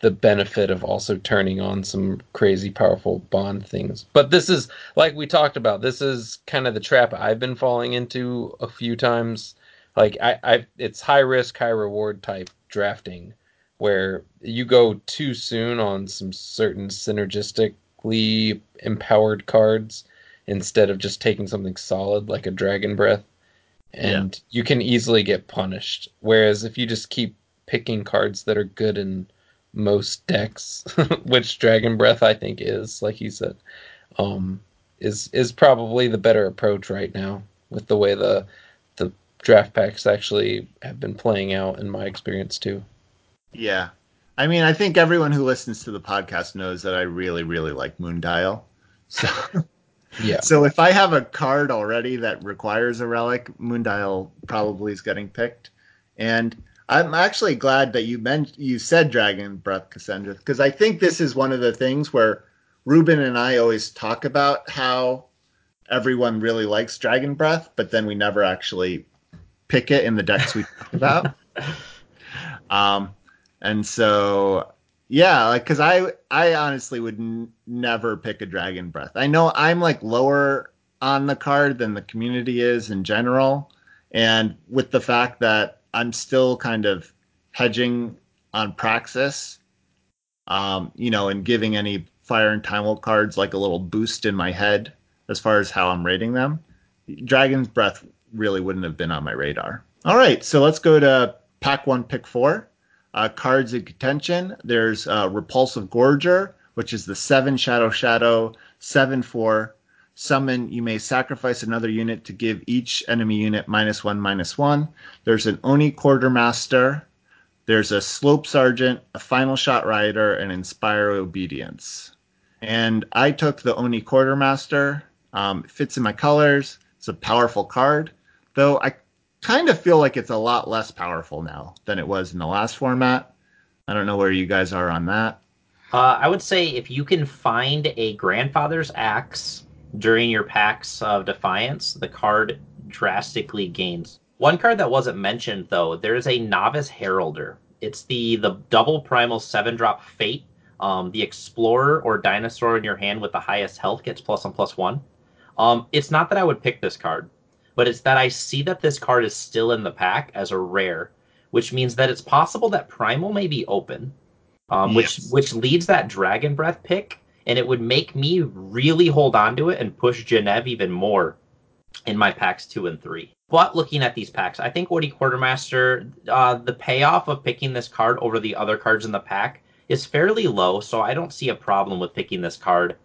the benefit of also turning on some crazy powerful bond things. But this is like we talked about. This is kind of the trap I've been falling into a few times. Like I, I it's high risk, high reward type drafting, where you go too soon on some certain synergistically empowered cards instead of just taking something solid like a Dragon Breath, and yeah. you can easily get punished. Whereas if you just keep picking cards that are good in most decks, which Dragon Breath I think is, like you said, um, is is probably the better approach right now with the way the the draft packs actually have been playing out in my experience too. Yeah. I mean, I think everyone who listens to the podcast knows that I really, really like Moondial. So yeah. So if I have a card already that requires a relic, Moondial probably is getting picked. And I'm actually glad that you meant you said Dragon Breath Cassandra because I think this is one of the things where Ruben and I always talk about how everyone really likes Dragon Breath, but then we never actually pick it in the decks we talk about. Um, and so yeah, like because I I honestly would n- never pick a Dragon Breath. I know I'm like lower on the card than the community is in general, and with the fact that I'm still kind of hedging on Praxis, um, you know, and giving any Fire and Time Will cards like a little boost in my head as far as how I'm rating them. Dragon's Breath really wouldn't have been on my radar. All right, so let's go to pack one, pick four. Uh, cards in contention. There's uh, Repulsive Gorger, which is the seven Shadow Shadow, seven four summon, you may sacrifice another unit to give each enemy unit minus one, minus one. There's an Oni Quartermaster. There's a Slope Sergeant, a Final Shot Rider, and Inspire Obedience. And I took the Oni Quartermaster. Um, it fits in my colors. It's a powerful card, though I kind of feel like it's a lot less powerful now than it was in the last format. I don't know where you guys are on that. Uh, I would say if you can find a Grandfather's Axe during your packs of Defiance, the card drastically gains. One card that wasn't mentioned though, there's a Novice Heralder. It's the the double primal seven drop Fate. Um, the Explorer or Dinosaur in your hand with the highest health gets plus one plus one. Um, it's not that I would pick this card, but it's that I see that this card is still in the pack as a rare, which means that it's possible that Primal may be open, um, yes. which which leads that Dragon Breath pick and it would make me really hold on to it and push Jennev even more in my packs two and three. But looking at these packs, I think Oni Quartermaster, uh, the payoff of picking this card over the other cards in the pack is fairly low, so I don't see a problem with picking this card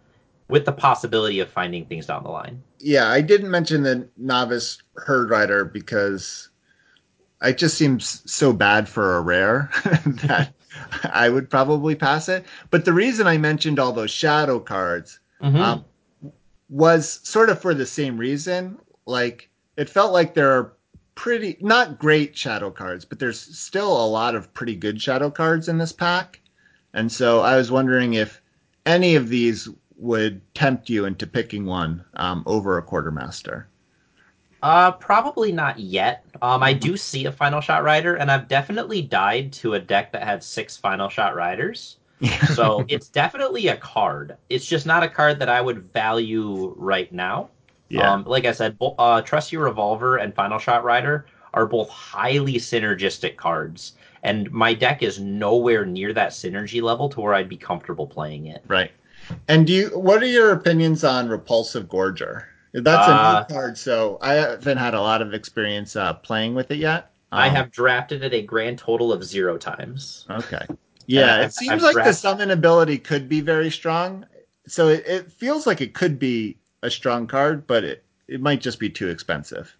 with the possibility of finding things down the line. Yeah, I didn't mention the novice herd rider because it just seems so bad for a rare that I would probably pass it. But the reason I mentioned all those shadow cards mm-hmm. um, was sort of for the same reason. Like it felt like there are pretty not great shadow cards, but there's still a lot of pretty good shadow cards in this pack. And so I was wondering if any of these would tempt you into picking one um, over a quartermaster. Uh, probably not yet. Um, I do see a final shot rider, and I've definitely died to a deck that had six final shot riders. so it's definitely a card. It's just not a card that I would value right now. Yeah. Um, like I said, uh, Trusty Revolver and Final Shot Rider are both highly synergistic cards, and my deck is nowhere near that synergy level to where I'd be comfortable playing it. Right. And do you? What are your opinions on Repulsive Gorger? That's a uh, new card, so I haven't had a lot of experience uh, playing with it yet. Um, I have drafted it a grand total of zero times. Okay. Yeah, it seems I've like the summon ability could be very strong. So it, it, feels like it could be a strong card, but it, it might just be too expensive.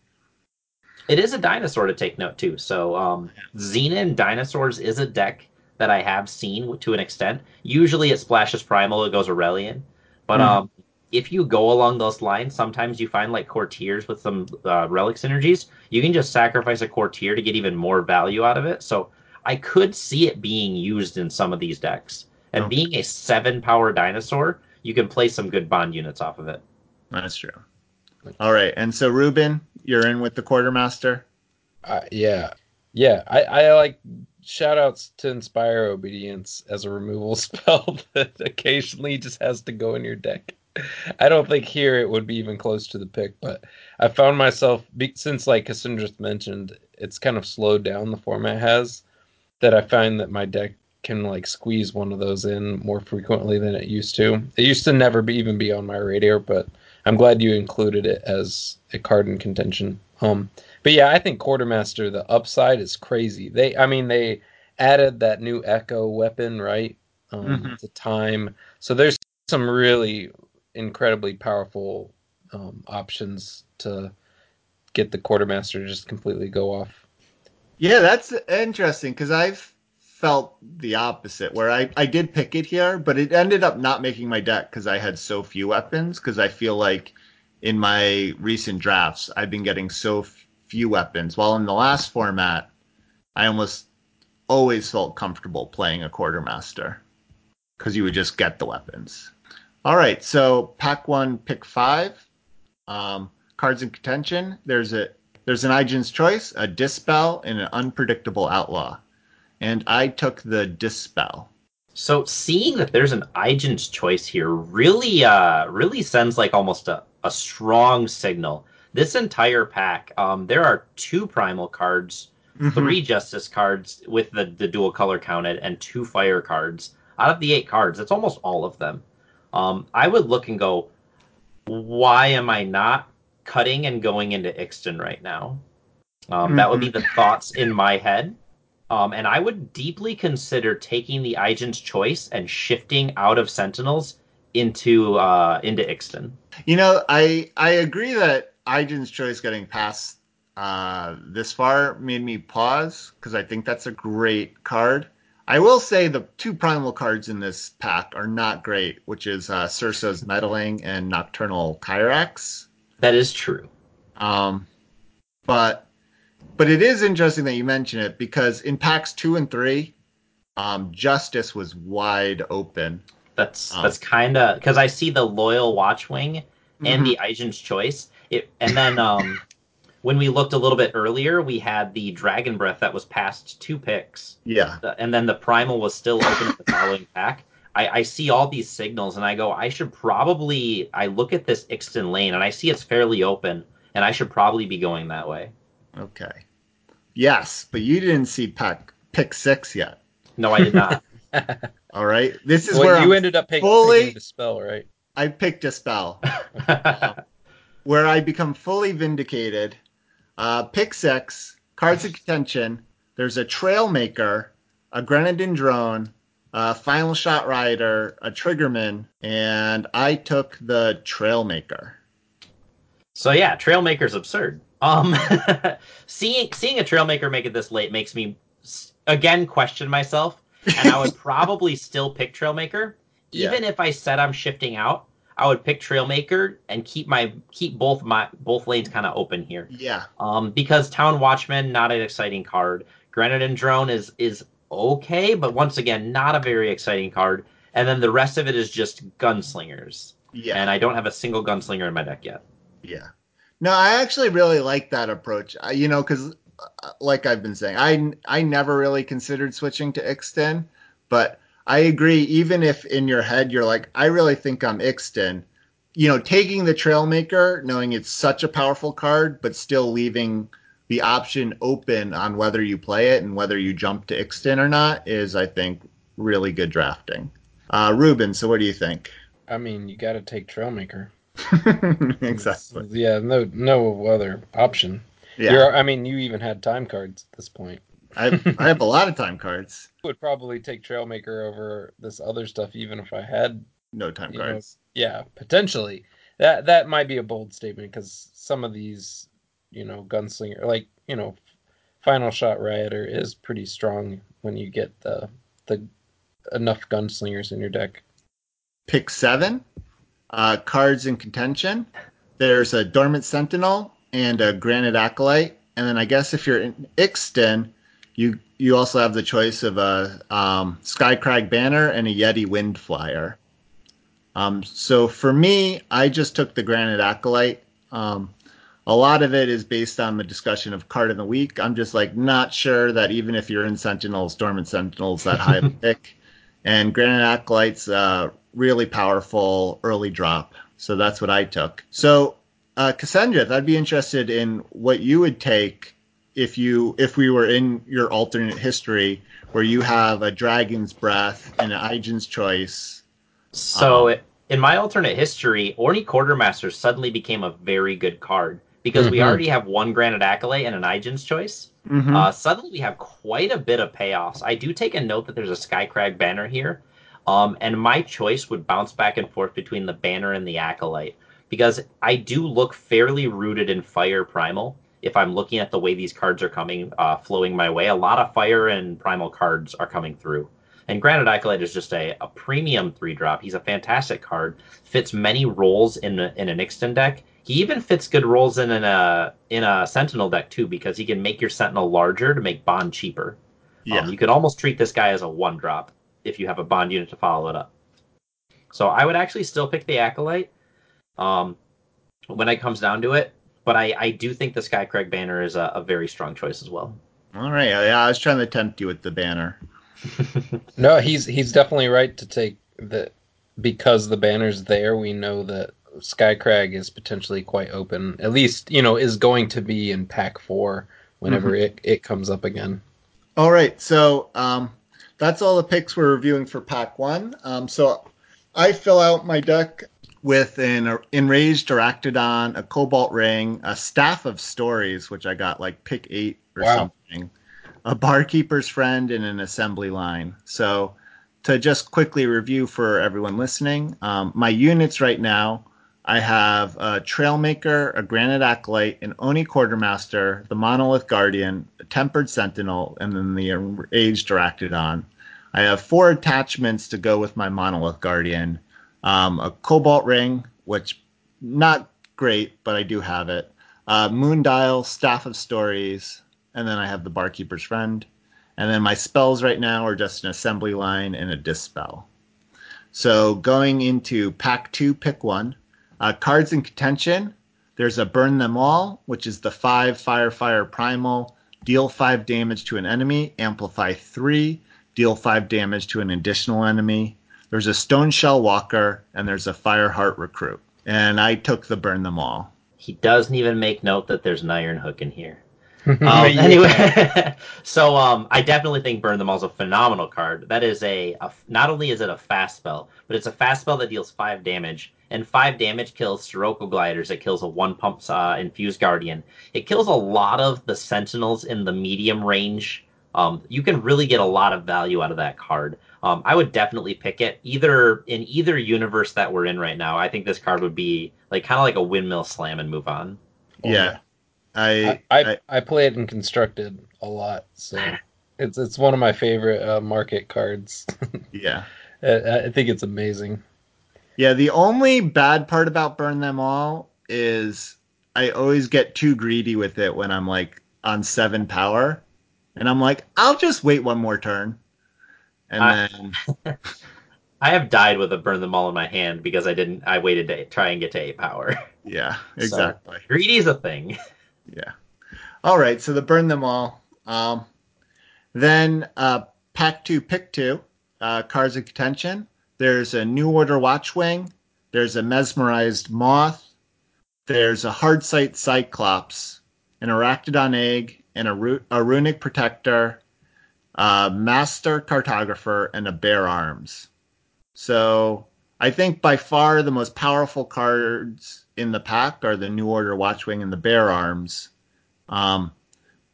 It is a dinosaur to take note too. So um, Xenan Dinosaurs is a deck that I have seen to an extent. Usually it splashes Primal, it goes Aurelian. But mm. um, if you go along those lines, sometimes you find like courtiers with some uh, relic synergies. You can just sacrifice a courtier to get even more value out of it. So I could see it being used in some of these decks. And Okay. being a seven power dinosaur, you can play some good bond units off of it. That's true. All right, and so Ruben, you're in with the quartermaster. Uh, yeah, yeah. I, I like shout outs to Inspire Obedience as a removal spell that occasionally just has to go in your deck. I don't think here it would be even close to the pick, but I found myself since like Cassandra mentioned, it's kind of slowed down the format has that I find that my deck can like squeeze one of those in more frequently than it used to. It used to never be even be on my radar, but I'm glad you included it as a card in contention. Um, but yeah, I think Quartermaster the upside is crazy. They, I mean, they added that new Echo weapon, right? Um, Mhm. The time, so there's some really incredibly powerful um, options to get the Quartermaster to just completely go off. Yeah, that's interesting because I've felt the opposite where I, I did pick it here, but it ended up not making my deck because I had so few weapons. Because I feel like in my recent drafts, I've been getting so f- few weapons. While in the last format, I almost always felt comfortable playing a quartermaster because you would just get the weapons. All right, so pack one, pick five. Um, cards in contention. There's a there's an Igen's choice, a dispel, and an unpredictable outlaw. And I took the dispel. So seeing that there's an Igen's choice here really uh really sends like almost a, a strong signal. This entire pack, um, there are two primal cards, three justice cards with the, the dual color counted, and two fire cards. Out of the eight cards, it's almost all of them. Um, I would look and go, why am I not cutting and going into Ixtun right now? Um, That would be the thoughts in my head. Um, and I would deeply consider taking the Igen's choice and shifting out of Sentinels into uh, into Ixtun. You know, I I agree that Igen's choice getting past uh, this far made me pause because I think that's a great card. I will say the two primal cards in this pack are not great, which is uh, Circe's Meddling and Nocturnal Kyrax. That is true. Um, but but it is interesting that you mention it because in packs two and three, um, Justice was wide open. That's Oh. that's kind of because I see the loyal Watchwing and Mhm. the Igen's choice. It, and then um, when we looked a little bit earlier, we had the Dragon Breath that was past two picks. yeah, The- and then the primal was still open at the following pack. I, I see all these signals and I go, I should probably I look at this Ixtun lane and I see it's fairly open and I should probably be going that way. okay, yes, but you didn't see pack pick six yet. No, I did not. All right, this is well, where you I'm- ended up picking, fully- picking the spell, right? I picked a spell. where I become fully vindicated. Uh, pick six, cards of contention. There's a Trailmaker, a Grenadin Drone, a Final Shot Rider, a Triggerman, and I took the Trailmaker. so yeah, Trailmaker's absurd. Um, seeing seeing a Trailmaker make it this late makes me again question myself, and I would probably still pick Trailmaker, Yeah. even if I said I'm shifting out. I would pick Trailmaker and keep my keep both my both lanes kind of open here. Yeah, Um, because Town Watchman not an exciting card. Grenadin Drone is is okay, but once again not a very exciting card. And then the rest of it is just gunslingers, yeah, and I don't have a single gunslinger in my deck yet. yeah. No, I actually really like that approach. I, you know, because like I've been saying, I I never really considered switching to Ixtun, but I agree. Even if in your head you're like, I really think I'm Ixtun, you know, taking the Trailmaker, knowing it's such a powerful card, but still leaving the option open on whether you play it and whether you jump to Ixtun or not is, I think, really good drafting. Uh, Ruben, so what do you think? I mean, you got to take Trailmaker. exactly. Yeah, no, no other option. Yeah, You're, I mean, you even had time cards at this point. I have, I have a lot of time cards. I would probably take Trailmaker over this other stuff, even if I had. No time You know, cards. Yeah, potentially. That that might be a bold statement because some of these, you know, gunslinger, like you know, Final Shot Rider is pretty strong when you get the the enough gunslingers in your deck. Pick seven. uh, cards in contention. There's a Dormant Sentinel and a Granite Acolyte, and then I guess if you're in Ixtun, you you also have the choice of a um, Skycrag Banner and a Yeti Wind Flyer. Um, so for me, I just took the Granite Acolyte. Um, a lot of it is based on the discussion of card of the week. I'm just like not sure that even if you're in Sentinels, Dormant Sentinels, that high of a pick. And Granite Acolyte's uh, really powerful early drop. So that's what I took. So uh, Cassandra, I'd be interested in what you would take if you if we were in your alternate history where you have a Dragon's Breath and an Aijin's Choice. So um, in my alternate history, Oni Quartermaster suddenly became a very good card because mm-hmm. we already have one Granite Acolyte and an Aijin's Choice. Mm-hmm. Uh, suddenly we have quite a bit of payoffs. I do take a note that there's a Skycrag banner here, um, and my choice would bounce back and forth between the banner and the Acolyte because I do look fairly rooted in Fire Primal. If I'm looking at the way these cards are coming, uh, flowing my way, a lot of Fire and Primal cards are coming through. And Granite Acolyte is just a, a premium three drop. He's a fantastic card. Fits many roles in a, in an Ixtun deck. He even fits good roles in a uh, in a Sentinel deck too because he can make your Sentinel larger to make Bond cheaper. Yeah. Um, you could almost treat this guy as a one drop if you have a Bond unit to follow it up. So I would actually still pick the Acolyte um, when it comes down to it. But I, I do think the Skycrag banner is a, a very strong choice as well. All right. Yeah, I was trying to tempt you with the banner. no, he's he's definitely right to take the because the banner's there. We know that Skycrag is potentially quite open. At least you know is going to be in pack four whenever mm-hmm. it it comes up again. All right, so um, that's all the picks we're reviewing for pack one. Um, so I fill out my deck with an enraged Arachnodon, a Cobalt Ring, a Staff of Stories, which I got like pick eight or wow. something a barkeeper's friend, and an assembly line. So, to just quickly review for everyone listening, um, my units right now, I have a Trailmaker, a Granite Acolyte, an Oni Quartermaster, the Monolith Guardian, a Tempered Sentinel, and then the Aged Arachnodon. I have four attachments to go with my Monolith Guardian. Um, a Cobalt Ring, which not great, but I do have it. Uh, Moondial, Staff of Stories, and then I have the barkeeper's friend. And then my spells right now are just an assembly line and a dispel. So going into pack two, pick one. Uh, cards in contention. There's a burn them all, which is the five fire fire primal. Deal five damage to an enemy, amplify three, deal five damage to an additional enemy. There's a stone shell walker, and there's a fire heart recruit. And I took the burn them all. He doesn't even make note that there's an iron hook in here. um, anyway, so um, I definitely think Burn Them All is a phenomenal card. That is a, a, not only is it a fast spell, but it's a fast spell that deals five damage, and five damage kills Sirocco Gliders. It kills a one pump uh, Infused Guardian. It kills a lot of the Sentinels in the medium range. Um, you can really get a lot of value out of that card. Um, I would definitely pick it either in either universe that we're in right now. I think this card would be like kind of like a windmill slam and move on. Yeah, I I, I, I play it in constructed a lot, so it's it's one of my favorite uh, market cards. yeah, I, I think it's amazing. Yeah, the only bad part about Burn Them All is I always get too greedy with it when I'm like on seven power, and I'm like, I'll just wait one more turn, and I, then. I have died with a burn them all in my hand because I didn't. I waited to try and get to eight power. Yeah, exactly. So, greedy is a thing. Yeah. All right. So the burn them all. Um, then uh, pack two, pick two. Uh, cards of contention. There's a New Order Watchwing. There's a Mesmerized Moth. There's a Hard Sight Cyclops, an Arachnodon Egg, and a, Ru- a Runic Protector, a Master Cartographer, and a Bear Arms. So I think by far the most powerful cards in the pack are the New Order Watchwing and the Bear Arms. Um,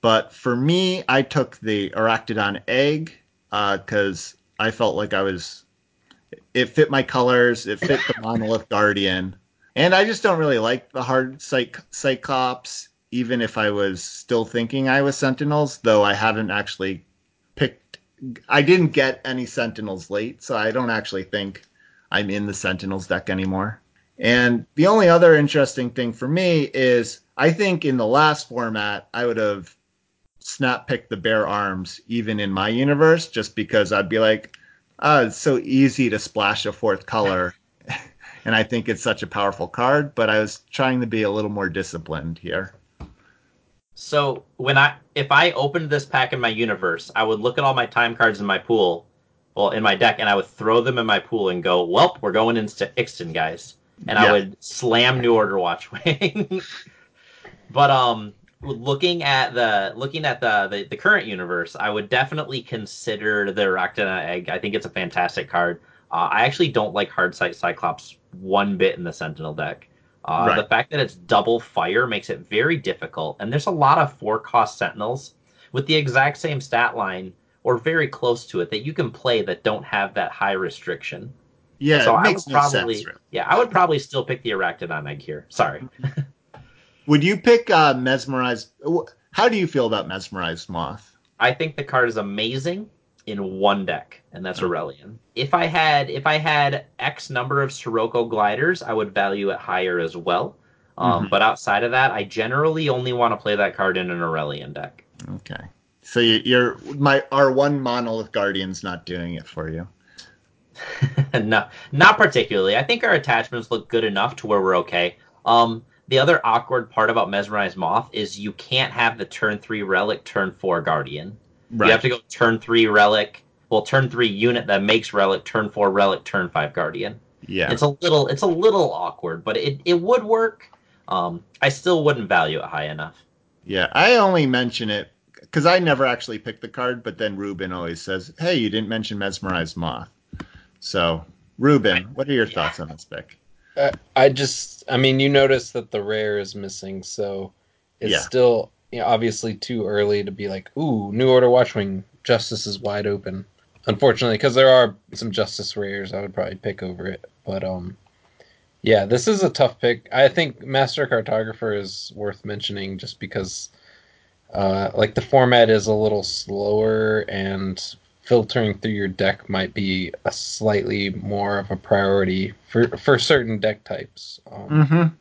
but for me, I took the Arachnodon Egg because uh, I felt like I was. It fit my colors. It fit the Monolith Guardian, and I just don't really like the hard Cyc- Cyclops. Even if I was still thinking I was Sentinels, though I haven't actually picked. I didn't get any Sentinels late, so I don't actually think I'm in the Sentinels deck anymore. And the only other interesting thing for me is I think in the last format, I would have snap picked the bear arms even in my universe just because I'd be like, oh, it's so easy to splash a fourth color. and I think it's such a powerful card, but I was trying to be a little more disciplined here. So when I if I opened this pack in my universe, I would look at all my time cards in my pool, well in my deck, and I would throw them in my pool and go, "Well, we're going into Ixtun, guys," and yeah. I would slam New Order Watchwing. but um, looking at the looking at the, the, the current universe, I would definitely consider the Arachnodon Egg. I think it's a fantastic card. Uh, I actually don't like Hardsight Cyclops one bit in the Sentinel deck. Uh, right. The fact that it's double fire makes it very difficult, and there's a lot of four cost Sentinels with the exact same stat line or very close to it that you can play that don't have that high restriction. Yeah, so I would no probably, sense, really. yeah, I would probably still pick the Arachnodon egg here. Sorry. Would you pick uh, Mesmerized? How do you feel about Mesmerized Moth? I think the card is amazing in one deck, and that's Auralian. If I had if I had X number of Sirocco gliders, I would value it higher as well. Um, mm-hmm. But outside of that, I generally only want to play that card in an Auralian deck. Okay, so you're my our one monolith guardian's not doing it for you. no, not particularly. I think our attachments look good enough to where we're okay. Um, the other awkward part about Mesmerized Moth is you can't have the turn three relic, turn four guardian. Right. You have to go turn three relic, well, turn three unit that makes relic, turn four relic, turn five guardian. Yeah, it's a little it's a little awkward, but it it would work. Um, I still wouldn't value it high enough. Yeah, I only mention it because I never actually picked the card, but then Ruben always says, "Hey, you didn't mention Mesmerized Moth." So, Ruben, what are your thoughts on this pick? I just, I mean, you notice that the rare is missing, so it's yeah. still you know, obviously too early to be like, ooh, New Order Watchwing, Justice is wide open. Unfortunately, because there are some Justice rares, I would probably pick over it. But um, yeah, this is a tough pick. I think Master Cartographer is worth mentioning just because, uh, like the format is a little slower and filtering through your deck might be a slightly more of a priority for for certain deck types. Um, mm-hmm.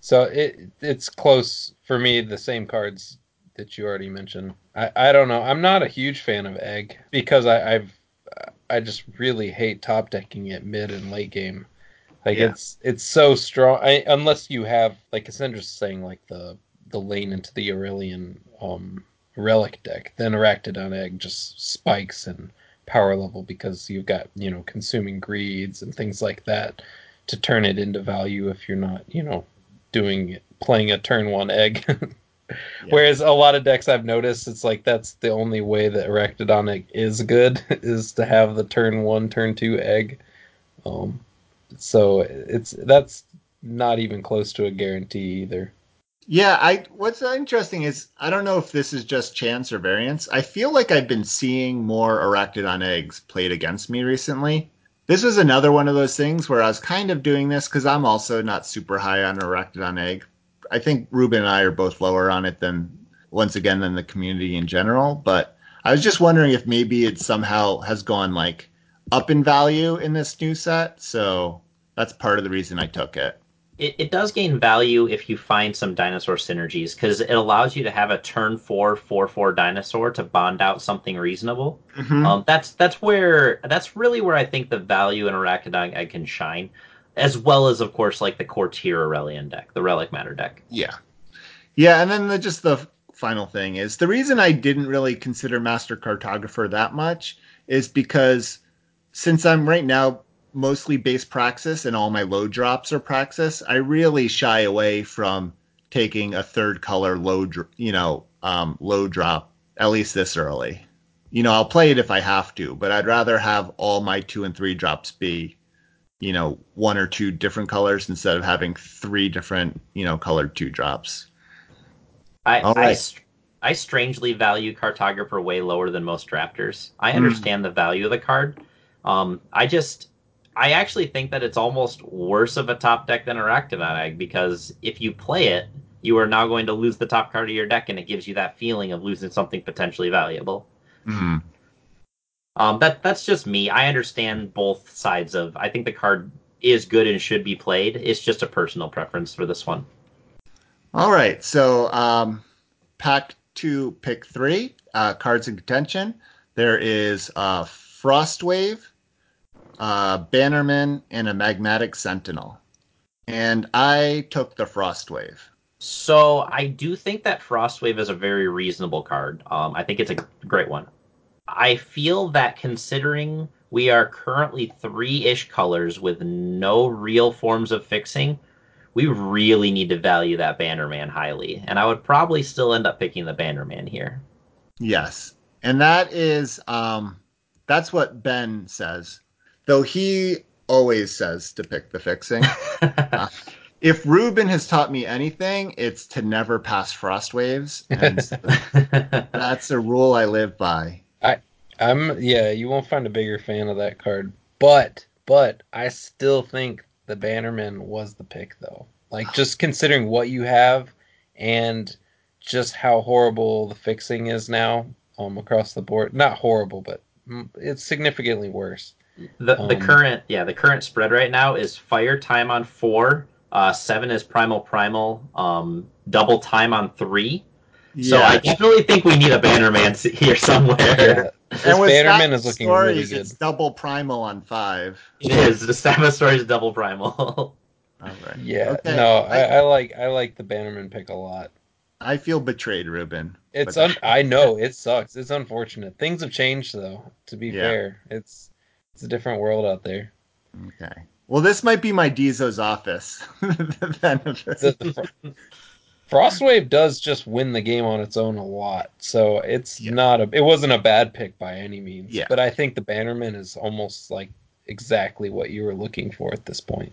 So it it's close for me. The same cards that you already mentioned. I, I don't know. I'm not a huge fan of Egg because I, I've I just really hate top decking it mid and late game. Like yeah. it's it's so strong. I, unless you have like Cassandra's saying like the the lane into the Auralian um relic deck, then Arachnodon Egg just spikes in power level because you've got, you know, consuming greeds and things like that to turn it into value if you're not, you know, doing playing a turn one egg. yeah. Whereas a lot of decks I've noticed, it's like that's the only way that Egg is good is to have the turn one, turn two egg. Um, so it's that's not even close to a guarantee either. Yeah, I what's interesting is I don't know if this is just chance or variance. I feel like I've been seeing more Arachnodon eggs played against me recently. This was another one of those things where I was kind of doing this because I'm also not super high on Arachnodon egg. I think Ruben and I are both lower on it than once again than the community in general. But I was just wondering if maybe it somehow has gone like up in value in this new set. So that's part of the reason I took it it, it does gain value if you find some dinosaur synergies because it allows you to have a turn four four four dinosaur to bond out something reasonable. Mm-hmm. Um, that's that's where that's really where I think the value in Arachnodon Egg can shine, as well as of course like the core tier Auralian deck, the Relic Matter deck. Yeah, yeah, and then the, just the final thing is the reason I didn't really consider Master Cartographer that much is because since I'm right now mostly base praxis and all my low drops are praxis, I really shy away from taking a third color low, you know, um, low drop at least this early. You know, I'll play it if I have to, but I'd rather have all my two and three drops be, you know, one or two different colors instead of having three different, you know, colored two drops. I, right. I, I strangely value Cartographer way lower than most drafters. I hmm. understand mm. the value of the card. Um, I just I actually think that it's almost worse of a top deck than Egg because if you play it, you are now going to lose the top card of your deck, and it gives you that feeling of losing something potentially valuable. Mm-hmm. Um, that that's just me. I understand both sides of. I think the card is good and should be played. It's just a personal preference for this one. All right, so um, pack two, pick three, uh, cards in contention. There is uh, Frostwave, uh, Bannerman, and a Magmatic Sentinel. And I took the Frostwave. So I do think that Frostwave is a very reasonable card. Um, I think it's a great one. I feel that considering we are currently three ish colors with no real forms of fixing, we really need to value that Bannerman highly. And I would probably still end up picking the Bannerman here. Yes. And that is um that's what Ben says. Though he always says to pick the fixing. uh, if Ruben has taught me anything, it's to never pass frost waves. And that's a rule I live by. I I'm yeah, you won't find a bigger fan of that card. But but I still think the Bannerman was the pick though. Like just considering what you have and just how horrible the fixing is now um, across the board. Not horrible, but it's significantly worse. The the um, current yeah the current spread right now is fire time on four, uh, seven is primal primal, um, double time on three. Yeah. So I definitely think we need a Bannerman here somewhere. Yeah. This and Bannerman is looking stories, really good. It's double primal on five. It is. The Stamina story is double primal. Yeah. Okay. No, I, I, like I like the Bannerman pick a lot. I feel betrayed, Ruben. It's un- I know it sucks. It's unfortunate. Things have changed though. To be yeah. fair, it's it's a different world out there. Okay. Well, this might be my Dizo's office. the, the, Frostwave does just win the game on its own a lot, so it's yeah. not a. It wasn't a bad pick by any means. Yeah. But I think the Bannerman is almost like exactly what you were looking for at this point.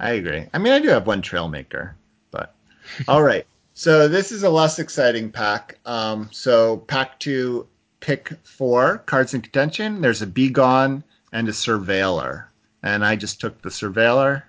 I agree. I mean, I do have one Trailmaker, but all right. So this is a less exciting pack. Um, so pack two, pick four cards in contention. There's a Be Gone and a Surveiller, and I just took the Surveiller.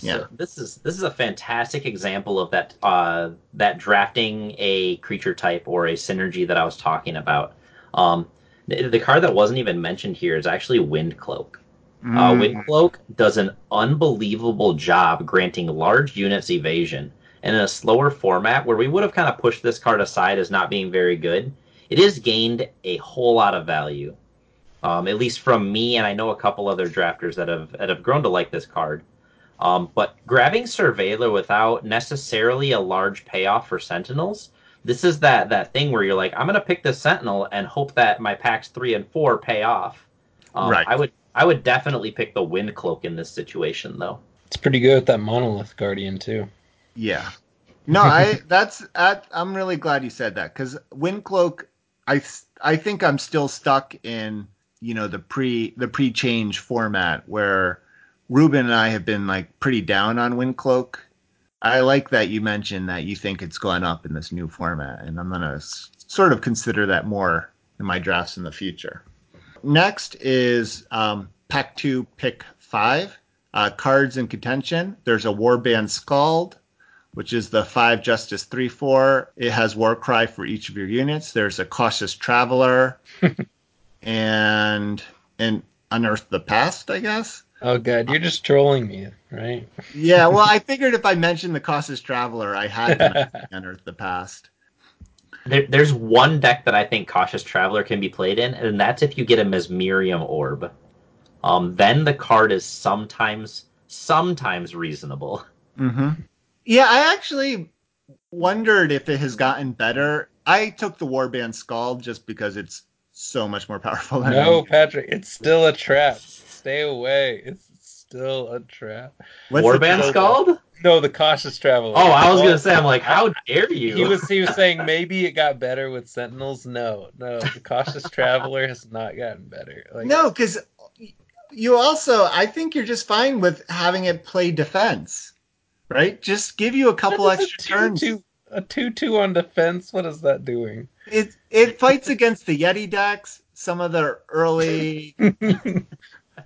Yeah. So this is this is a fantastic example of that uh, that drafting a creature type or a synergy that I was talking about. Um, the, the card that wasn't even mentioned here is actually Wind Cloak. Uh, mm. Uh, Windcloak does an unbelievable job granting large units evasion. And in a slower format, where we would have kind of pushed this card aside as not being very good, it has gained a whole lot of value. Um, at least from me, and I know a couple other drafters that have that have grown to like this card. Um, but grabbing Surveiller without necessarily a large payoff for Sentinels, this is that that thing where you're like, I'm gonna pick this Sentinel and hope that my packs three and four pay off. Um, right. I would I would definitely pick the Wind Cloak in this situation, though. It's pretty good with that Monolith Guardian too. Yeah. No, I that's I, I'm really glad you said that because Wind Cloak, I I think I'm still stuck in you know the pre the pre change format where Ruben and I have been like pretty down on Wind Cloak. I like that you mentioned that you think it's gone up in this new format, and I'm gonna s- sort of consider that more in my drafts in the future. Next is um, Pack 2, Pick 5. Uh, cards in contention. There's a Warband Skald, which is the 5 Justice 3 4. It has War Cry for each of your units. There's a Cautious Traveler and and Unearth the Past, I guess. Oh god, you're just trolling me, right? yeah, well, I figured if I mentioned the Cautious Traveler, I had to unearth the past. There, there's one deck that I think Cautious Traveler can be played in, and that's if you get a Mesmerium Orb. Um, then the card is sometimes sometimes reasonable. Mm-hmm. Yeah, I actually wondered if it has gotten better. I took the Warband Skald just because it's so much more powerful. no, Patrick, it's still a trap. Stay away. It's still a trap. What's Warband Skald? No, the cautious traveler. Oh, I was gonna say, I'm like, how dare you? He was he was saying maybe it got better with Sentinels. No, no, the cautious traveler has not gotten better. Like, no, because you also, I think you're just fine with having it play defense, right? Just give you a couple extra a two, turns. Two, a two-two on defense. What is that doing? It it fights against the Yeti decks, some of the early the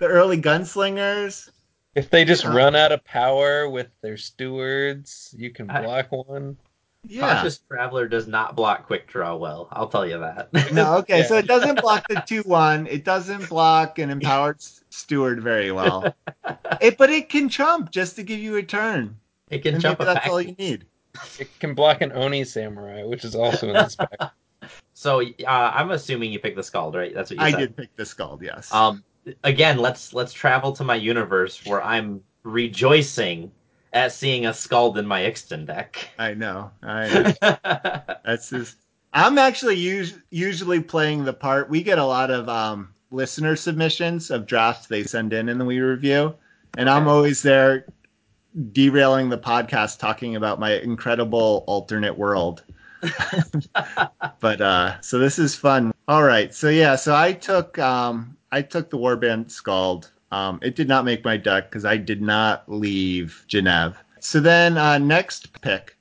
early gunslingers. If they just uh, run out of power with their stewards, you can block I, one. Yeah. Cautious Traveler does not block Quick Draw well. I'll tell you that. No, okay, Yeah. so it doesn't block the two one. It doesn't block an empowered steward very well. It, but it can chump just to give you a turn. it can And jump maybe a that's pack. all you need. It can block an Oni Samurai, which is also in this pack. So uh, I'm assuming you picked the Skald, right? That's what you I said. did pick the Skald, yes. Um, again, let's let's travel to my universe where I'm rejoicing at seeing a Skald in my Ixtun deck. I know. I know. That's just. I'm actually us- usually playing the part. We get a lot of um, listener submissions of drafts they send in and then we review, and I'm always there derailing the podcast talking about my incredible alternate world. but uh, so this is fun. All right, so yeah, so I took um, I took the Warband Skald. Um, it did not make my deck because I did not leave Jennev. So then uh, next pick,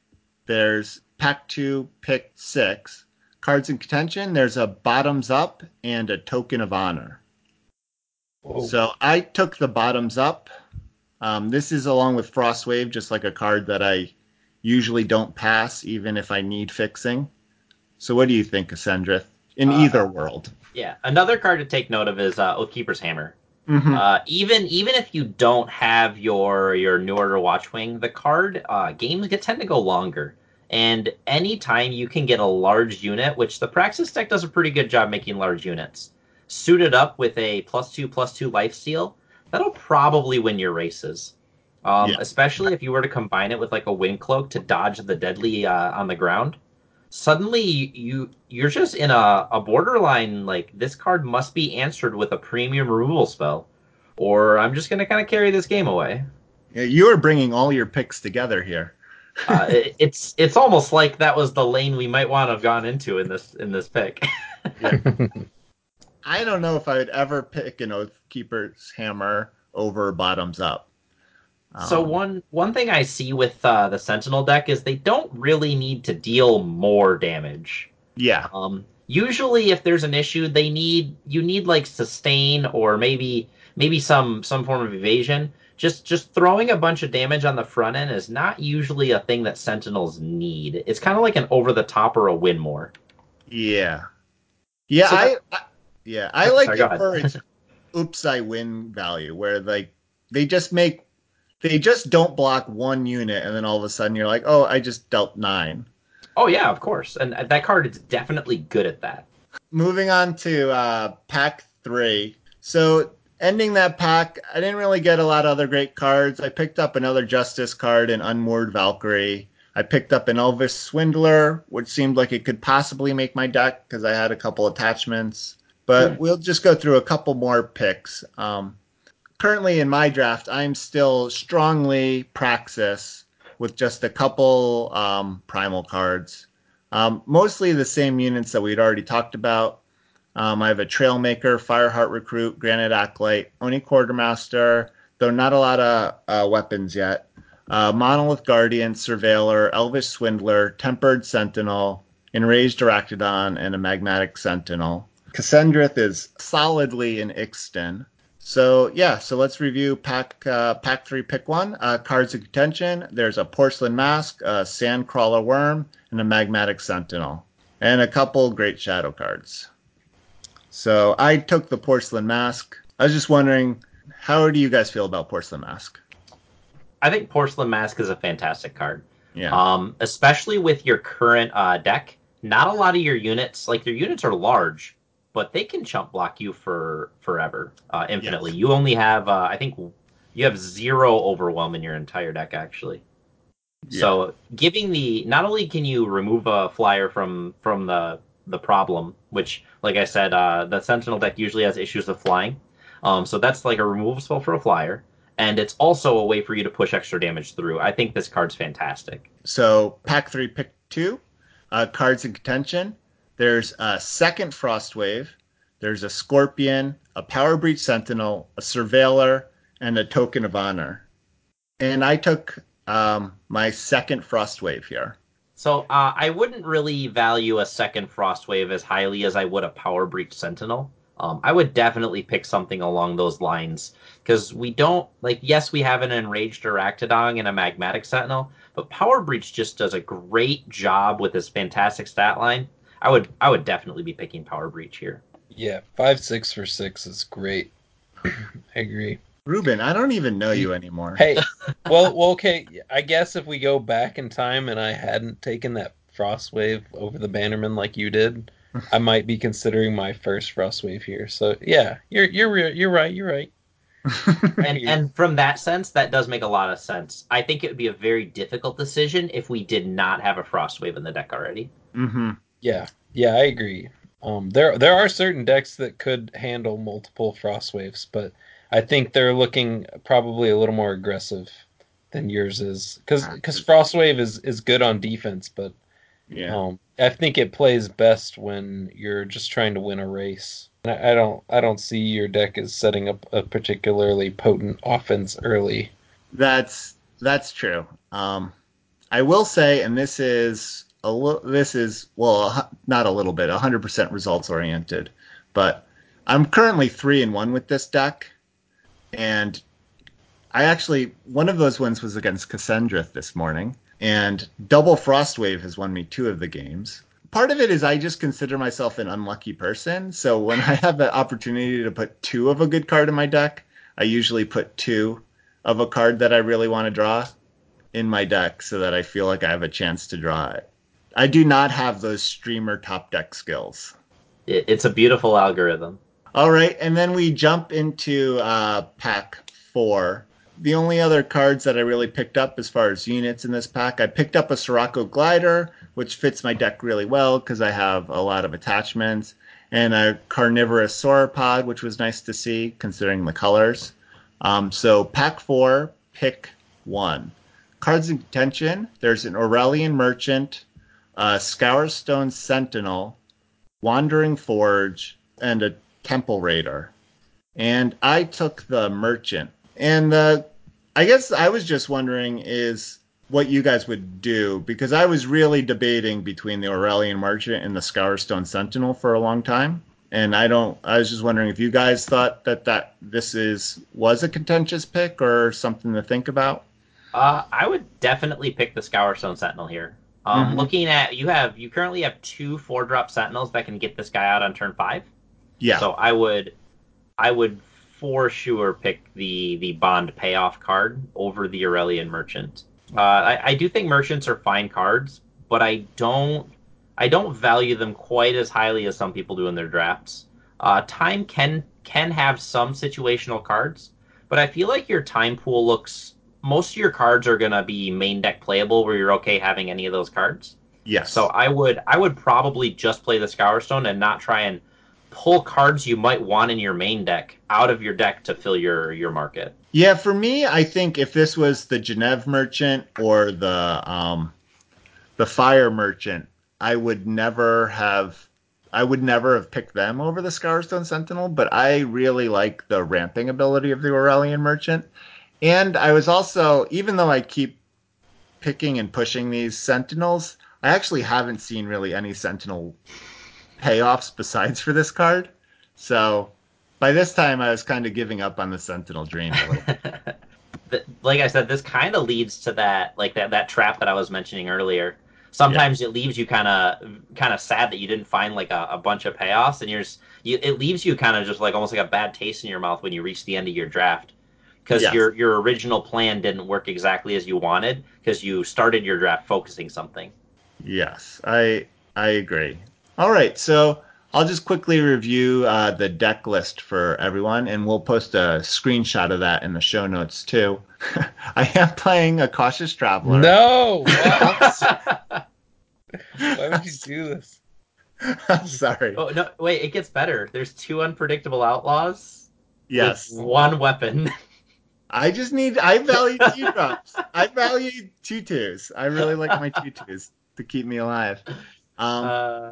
there's pack two, pick six. Cards in contention, there's a bottoms up and a token of honor. Whoa. So I took the bottoms up. Um, this is along with Frostwave, just like a card that I usually don't pass, even if I need fixing. So what do you think, Ascendrith? In Uh, either world. yeah, another card to take note of is uh, Oathkeeper's Hammer. Mhm. Uh, even even if you don't have your your New Order Watchwing, the card uh, games get tend to go longer. And anytime you can get a large unit, which the Praxis deck does a pretty good job making large units, suited up with a plus two plus two lifesteal, that'll probably win your races. Um, Yeah. Especially if you were to combine it with like a wind cloak to dodge the deadly uh, on the ground. Suddenly you you're just in a, a borderline like this card must be answered with a premium removal spell, or I'm just gonna kind of carry this game away. Yeah, you are bringing all your picks together here. Uh, it, it's it's almost like that was the lane we might want to have gone into in this in this pick. I don't know if I would ever pick an Oathkeeper's Hammer over bottoms up. so Um, one one thing I see with uh, the Sentinel deck is they don't really need to deal more damage. Yeah, Um, usually, if there's an issue, they need you need like sustain or maybe maybe some some form of evasion. Just just throwing a bunch of damage on the front end is not usually a thing that Sentinels need. It's kind of like an over the top or a win more. yeah, yeah. So I, that- I yeah I like go it for its oops I win value, where like they just make they just don't block one unit, and then all of a sudden you're like, oh, I just dealt nine. Oh yeah, of course, and that card is definitely good at that. moving on to uh, pack three. So ending that pack, I didn't really get a lot of other great cards. I picked up another Justice card in Unmoored Valkyrie. I picked up an Elvish Swindler, which seemed like it could possibly make my deck because I had a couple attachments. But Hmm. we'll just go through a couple more picks. Um, currently in my draft, I'm still strongly Praxis with just a couple um, primal cards. Um, mostly the same units that we'd already talked about. Um, I have a Trailmaker, Fireheart Recruit, Granite Acolyte, Oni Quartermaster, though not a lot of uh, weapons yet. Uh, Monolith Guardian, Surveiller, Elvish Swindler, Tempered Sentinel, Enraged Arachnodon, and a Magmatic Sentinel. Cassandrith is solidly in Ixtun. So yeah, so let's review pack uh, pack three, pick one. Uh, cards of contention. There's a porcelain mask, a sandcrawler worm, and a magmatic sentinel, and a couple great shadow cards. So I took the porcelain mask. I was just wondering, how do you guys feel about porcelain mask? I think Porcelain Mask is a fantastic card. Yeah, Um, especially with your current uh, deck, not a lot of your units, like your units are large, but they can chump block you for forever, uh, infinitely. You only have, uh, I think, you have zero overwhelm in your entire deck actually. Yeah. So giving the not only can you remove a flyer from from the the problem, which, like I said, uh, the Sentinel deck usually has issues with flying. Um, so that's like a removal spell for a flyer, and it's also a way for you to push extra damage through. I think this card's fantastic. So pack three, pick two. Uh, cards in contention. There's a second frost wave. There's a scorpion, a power breach sentinel, a surveiller, and a token of honor. And I took um, my second frost wave here. So uh, I wouldn't really value a second Frost Wave as highly as I would a Power Breach Sentinel. Um, I would definitely pick something along those lines because we don't like. Yes, we have an enraged Arachnodon and a magmatic Sentinel, but Power Breach just does a great job with this fantastic stat line. I would I would definitely be picking Power Breach here. Yeah, five six for six is great. I agree. Ruben, I don't even know you anymore. Hey, well, well, okay. I guess if we go back in time and I hadn't taken that frost wave over the Bannerman like you did, I might be considering my first frost wave here. So yeah, you're you're you're right. You're right. and and from that sense, that does make a lot of sense. I think it would be a very difficult decision if we did not have a frost wave in the deck already. Mm-hmm. Yeah, yeah, I agree. Um, there there are certain decks that could handle multiple frost waves, but I think they're looking probably a little more aggressive than yours is because because Frostwave is is good on defense, but yeah, um, I think it plays best when you're just trying to win a race. I, I don't I don't see your deck as setting up a particularly potent offense early. That's that's true. Um, I will say, and this is a little. This is well, not a little bit, 100% results oriented, but I'm currently three and one with this deck and I actually one of those wins was against Cassandra this morning, and Double Frostwave has won me two of the games. Part of it is I just consider myself an unlucky person, so when I have the opportunity to put two of a good card in my deck, I usually put two of a card that I really want to draw in my deck so that I feel like I have a chance to draw it. I do not have those streamer top deck skills. It's a beautiful algorithm. All right, and then we jump into uh, pack four. The only other cards that I really picked up as far as units in this pack, I picked up a Sirocco Glider, which fits my deck really well because I have a lot of attachments, and a Carnivorous Sauropod, which was nice to see considering the colors. Um, so pack four, pick one. Cards in contention, there's an Auralian Merchant, a Scourstone Sentinel, Wandering Forge, and a Temple Raider, and I took the Merchant. And uh, I guess I was just wondering is what you guys would do because I was really debating between the Auralian Merchant and the Scourstone Sentinel for a long time. And I don't. I was just wondering if you guys thought that that this is was a contentious pick or something to think about. Uh, I would definitely pick the Scourstone Sentinel here. Um, mm-hmm. Looking at you have you currently have two four drop Sentinels that can get this guy out on turn five. Yeah. So I would, I would for sure pick the the bond payoff card over the Auralian Merchant. Uh, I, I do think merchants are fine cards, but I don't I don't value them quite as highly as some people do in their drafts. Uh, time can can have some situational cards, but I feel like your time pool looks most of your cards are gonna be main deck playable where you're okay having any of those cards. Yes. So I would I would probably just play the Scourstone and not try and pull cards you might want in your main deck out of your deck to fill your your market. Yeah, for me, I think if this was the Jennev Merchant or the um, the Fire Merchant, I would never have I would never have picked them over the Scourstone Sentinel, but I really like the ramping ability of the Auralian Merchant. And I was also, even though I keep picking and pushing these Sentinels, I actually haven't seen really any Sentinel payoffs besides for this card. So by this time, I was kind of giving up on the Sentinel Dream. like I said, this kind of leads to that like that that trap that I was mentioning earlier. Sometimes yeah. it leaves you kind of kind of sad that you didn't find like a, a bunch of payoffs, and you're just, you, it leaves you kind of just like almost like a bad taste in your mouth when you reach the end of your draft because yes. your your original plan didn't work exactly as you wanted because you started your draft focusing something. Yes, I I agree. All right, so I'll just quickly review uh, the deck list for everyone, and we'll post a screenshot of that in the show notes too. I am playing a cautious traveler. No, why would you do this? I'm sorry. Oh no! Wait, it gets better. There's two unpredictable outlaws. Yes. one weapon. I just need. I value two drops. I value tutus. I really like my tutus to keep me alive. Um, uh,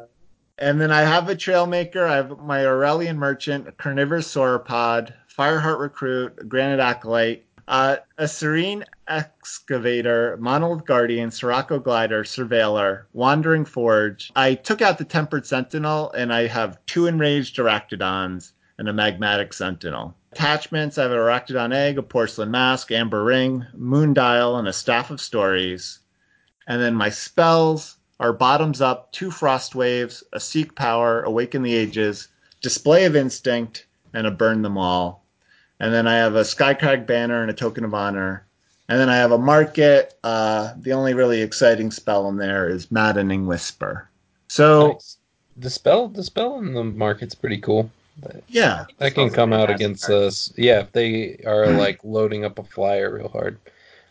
and then I have a Trailmaker. I have my Auralian Merchant, Carnivorous Sauropod, Fireheart Recruit, Granite Acolyte, Uh, a Serene Excavator, Monolith Guardian, Sirocco Glider, Surveiller, Wandering Forge. I took out the Tempered Sentinel, and I have two Enraged Arachnodons and a Magmatic Sentinel. Attachments, I have a Arachnodon Egg, a Porcelain Mask, Amber Ring, Moon Dial, and a Staff of Stories. And then my spells are Bottoms Up, two Frost Waves, a Seek Power, Awaken the Ages, Display of Instinct, and a Burn Them All. And then I have a Skycrag banner and a token of honor. And then I have a market. Uh, the only really exciting spell in there is Maddening Whisper. So Nice. The spell, the spell in the market's pretty cool. Yeah, That can come out against card. us. Yeah, if they are like loading up a flyer real hard.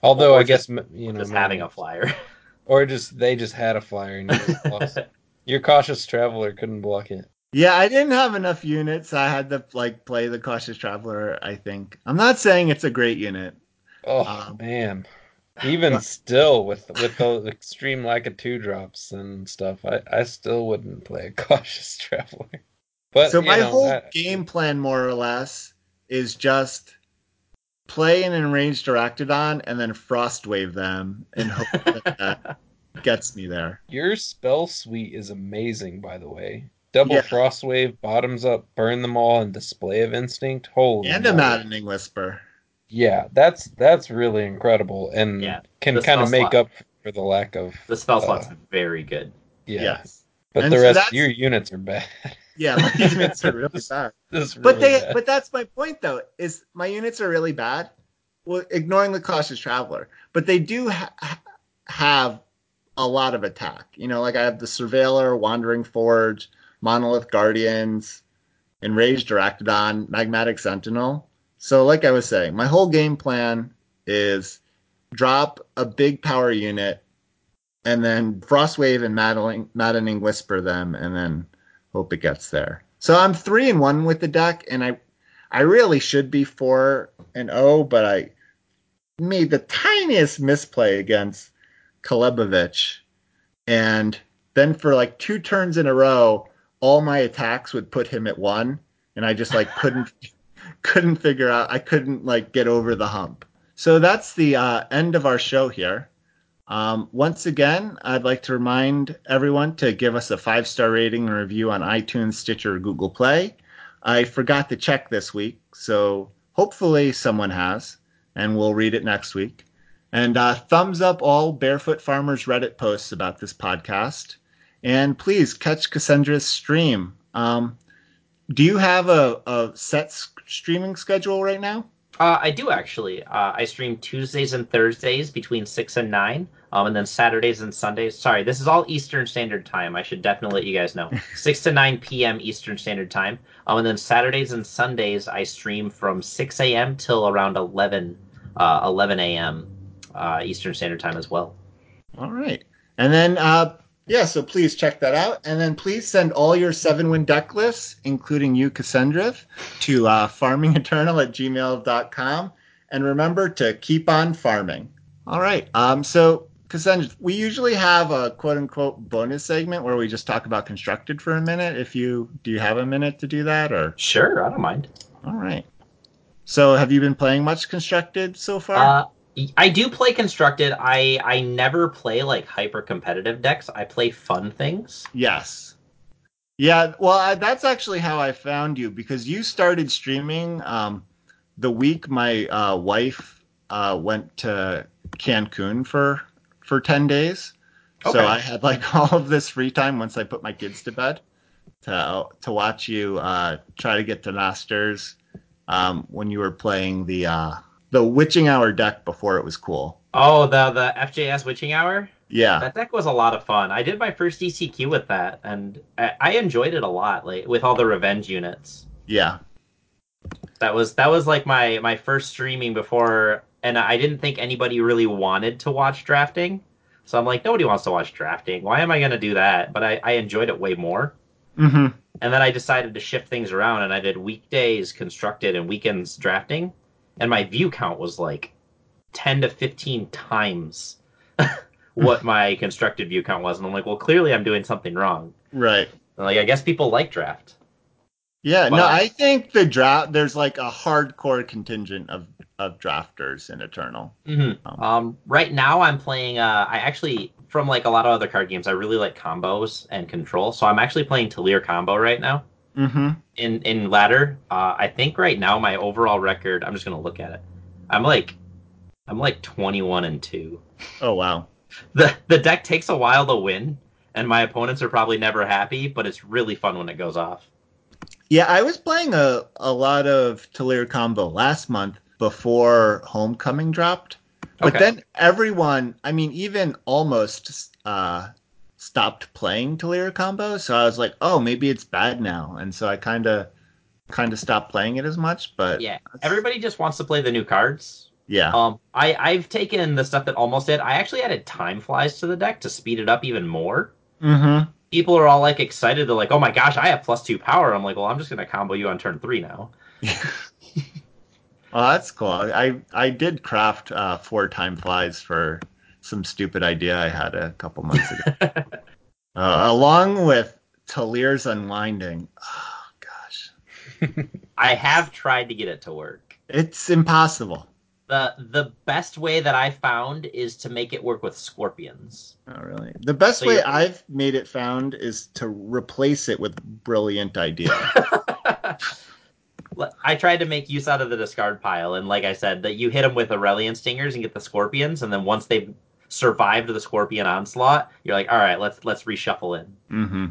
Although Or I just- guess m- you know, Just having a flyer. or just they just had a flyer and you just lost. Your cautious traveler couldn't block it. yeah. I didn't have enough units. I had to like play the Cautious Traveler. I think I'm not saying it's a great unit. Oh Um, man, even still with with the extreme lack of two drops and stuff, I I still wouldn't play a cautious traveler. But so my know, whole I- game plan, more or less, is just play an enraged Arachnodon and then frost wave them and hope that, that gets me there. Your spell suite is amazing, by the way. Double Yeah. frost wave, bottoms up, burn them all, and display of instinct. Holy And a maddening whisper. Yeah, that's that's really incredible, and Yeah, can kind of make slot. up for the lack of the spell Uh, slot's very good. yeah. Yes. But And the so rest that's- of your units are bad. Yeah, my units are really bad. Is But they bad. but that's my point though, is my units are really bad. Well, ignoring the cautious traveler. But they do ha- ha- have a lot of attack. You know, like I have the Surveiller, Wandering Forge, Monolith Guardians, Enraged Arachnodon, Magmatic Sentinel. So like I was saying, my whole game plan is drop a big power unit and then Frostwave and Maddening, Maddening Whisper them and then hope it gets there. So I'm three and one with the deck, and I I really should be four and oh, but I made the tiniest misplay against Kalebovich, and then for like two turns in a row, all my attacks would put him at one, and I just like couldn't couldn't figure out I couldn't like get over the hump. So that's the uh, end of our show here. Um, once again, I'd like to remind everyone to give us a five star rating and review on iTunes, Stitcher, Google Play. I forgot to check this week, so hopefully someone has, and we'll read it next week. And uh, thumbs up all Barefoot Farmers Reddit posts about this podcast. And please catch Cassandra's stream. Um, do you have a, a set streaming schedule right now? Uh, I do actually. Uh, I stream Tuesdays and Thursdays between six and nine, um, and then Saturdays and Sundays. Sorry, this is all Eastern Standard Time. I should definitely let you guys know. six to nine p.m. Eastern Standard Time, um, and then Saturdays and Sundays I stream from six a.m. till around 11, uh, 11 a.m. Uh, Eastern Standard Time as well. All right. And then, uh, yeah, so please check that out. And then please send all your seven win deck lists, including you, Cassandra, to uh, farmingeternal at gmail.com. And remember to keep on farming. All right. Um, so, Cassandra, we usually have a quote unquote bonus segment where we just talk about constructed for a minute. If you do, you have a minute to do that or? Sure, I don't mind. All right. So, have you been playing much constructed so far? Uh, I do play constructed. I I never play like hyper competitive decks. I play fun things. Yes. Yeah, well, I, that's actually how I found you because you started streaming um, the week my uh, wife uh, went to Cancun for for ten days. Okay. So I had like all of this free time once I put my kids to bed to to watch you uh, try to get to Masters um, when you were playing the uh, the Witching Hour deck before it was cool. Oh, the the FJS Witching Hour. Yeah. That deck was a lot of fun. I did my first DCQ with that, and I, I enjoyed it a lot. Like with all the revenge units. Yeah. That was that was like my my first streaming before, and I didn't think anybody really wanted to watch drafting. So I'm like, nobody wants to watch drafting. Why am I gonna do that? But I, I enjoyed it way more. hmm And then I decided to shift things around, and I did weekdays constructed and weekends drafting, and my view count was like ten to fifteen times what my constructed view count was, and I'm like, well, clearly I'm doing something wrong. Right. And, like, I guess people like draft. Yeah, But no, I- I think the draft there's like a hardcore contingent of of drafters in Eternal. Mm-hmm. Um, Um, right now I'm playing. Uh, I actually from like a lot of other card games, I really like combos and control. So I'm actually playing Talir combo right now Mm-hmm. in in ladder. Uh, I think right now my overall record. I'm just gonna look at it. I'm like, I'm like 21 and two. Oh wow. the The deck takes a while to win, and my opponents are probably never happy. But it's really fun when it goes off. Yeah, I was playing a, a lot of Talir combo last month before Homecoming dropped. But Okay. then everyone, I mean, even almost uh, stopped playing Talir combo. So I was like, oh, maybe it's bad now. And so I kind of kind of stopped playing it as much. But Yeah, everybody just wants to play the new cards. yeah, Um, I I've taken the stuff that almost did. I actually added time flies to the deck to speed it up even more. mm-hmm. People are all like excited. They're like, "Oh my gosh, I have plus two power." I'm like, "Well, I'm just gonna combo you on turn three now." Oh, that's cool. I I did craft uh, four time flies for some stupid idea I had a couple months ago, uh, along with Talir's Unwinding. Oh gosh, I have tried to get it to work. it's impossible. the The best way that I found is to make it work with scorpions. Oh, really? The best So way you're- I've made it found is to replace it with brilliant idea. I tried to make use out of the discard pile, and like I said, that you hit them with Aurelian stingers and get the scorpions, and then once they've survived the scorpion onslaught, you're like, all right, let's let's reshuffle in. hmm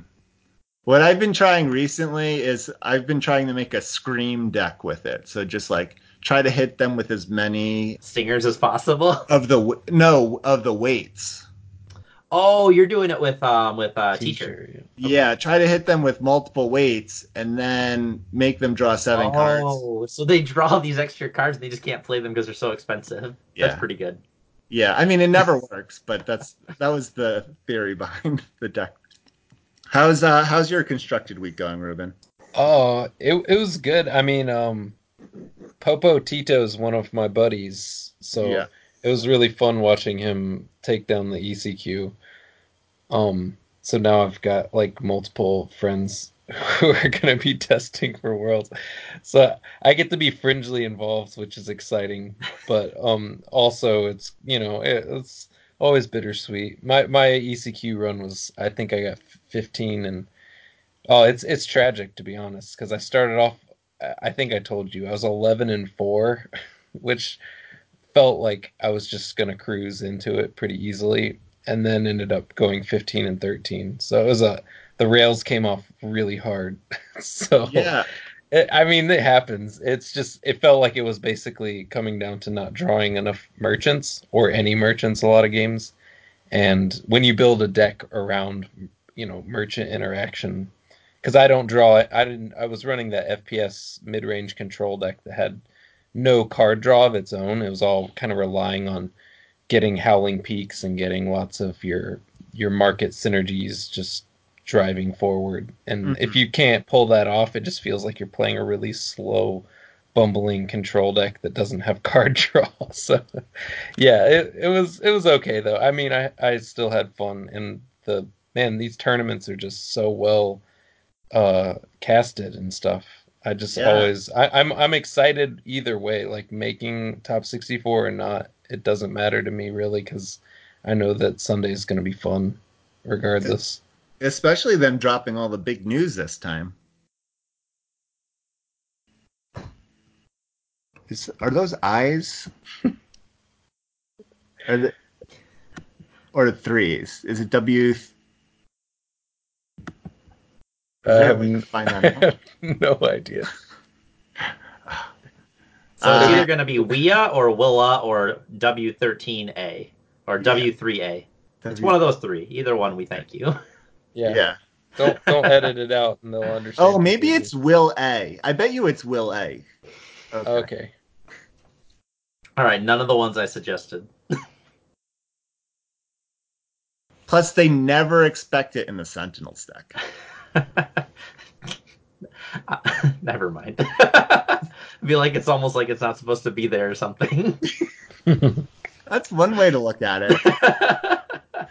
What I've been trying recently is I've been trying to make a scream deck with it. So just like try to hit them with as many Stingers as possible. of the no of the weights. Oh, you're doing it with um with uh, teacher. Teacher. Yeah, try to hit them with multiple weights and then make them draw seven cards. Oh, so they draw these extra cards and they just can't play them because they're so expensive. Yeah. That's pretty good. Yeah, I mean it never works, but that's that was the theory behind the deck. How's uh how's your constructed week going, Ruben? Oh, it it was good. I mean, um, Popo Tito's one of my buddies, so Yeah. it was really fun watching him take down the ECQ. Um, so now I've got like multiple friends who are gonna be testing for worlds, so I get to be fringely involved, which is exciting. But um, also it's you know it, it's always bittersweet. My my ECQ run was I think I got 15 and Oh, it's it's tragic to be honest, because I started off. I- think I told you I was eleven and four, which felt like I was just gonna cruise into it pretty easily, and then ended up going fifteen and thirteen. So it was a the rails came off really hard. so Yeah. it, I mean, it happens. It's just it felt like it was basically coming down to not drawing enough merchants or any merchants. A lot of games, and when you build a deck around, you know, merchant interaction, because I don't draw it. I didn't. I was running that FPS mid range control deck that had no card draw of its own. It was all kind of relying on getting howling peaks and getting lots of your your market synergies just driving forward. And if you can't pull that off, it just feels like you're playing a really slow, bumbling control deck that doesn't have card draw. So, yeah, it, it was it was okay though. I mean, I I still had fun, and the man, these tournaments are just so well uh casted and stuff. I just Yeah. always I, I'm I'm excited either way, like making top 64 or not. It doesn't matter to me really because I know that Sunday is going to be fun, regardless. Especially them dropping all the big news this time. Is, are those eyes? are the, or the threes? Is it W? I have we n- find that out? no idea. So it's Uh, either going to be Wia or Willa or W13A or W3A. It's one of those three. Either one, we thank you. Yeah. Yeah. Don't don't edit it out and they'll understand. Oh, maybe completely. it's Will A. I bet you it's Will A. Okay. okay. All right, none of the ones I suggested. Plus, they never expect it in the Sentinels deck. Never mind. I feel like it's almost like it's not supposed to be there or something. That's one way to look at it.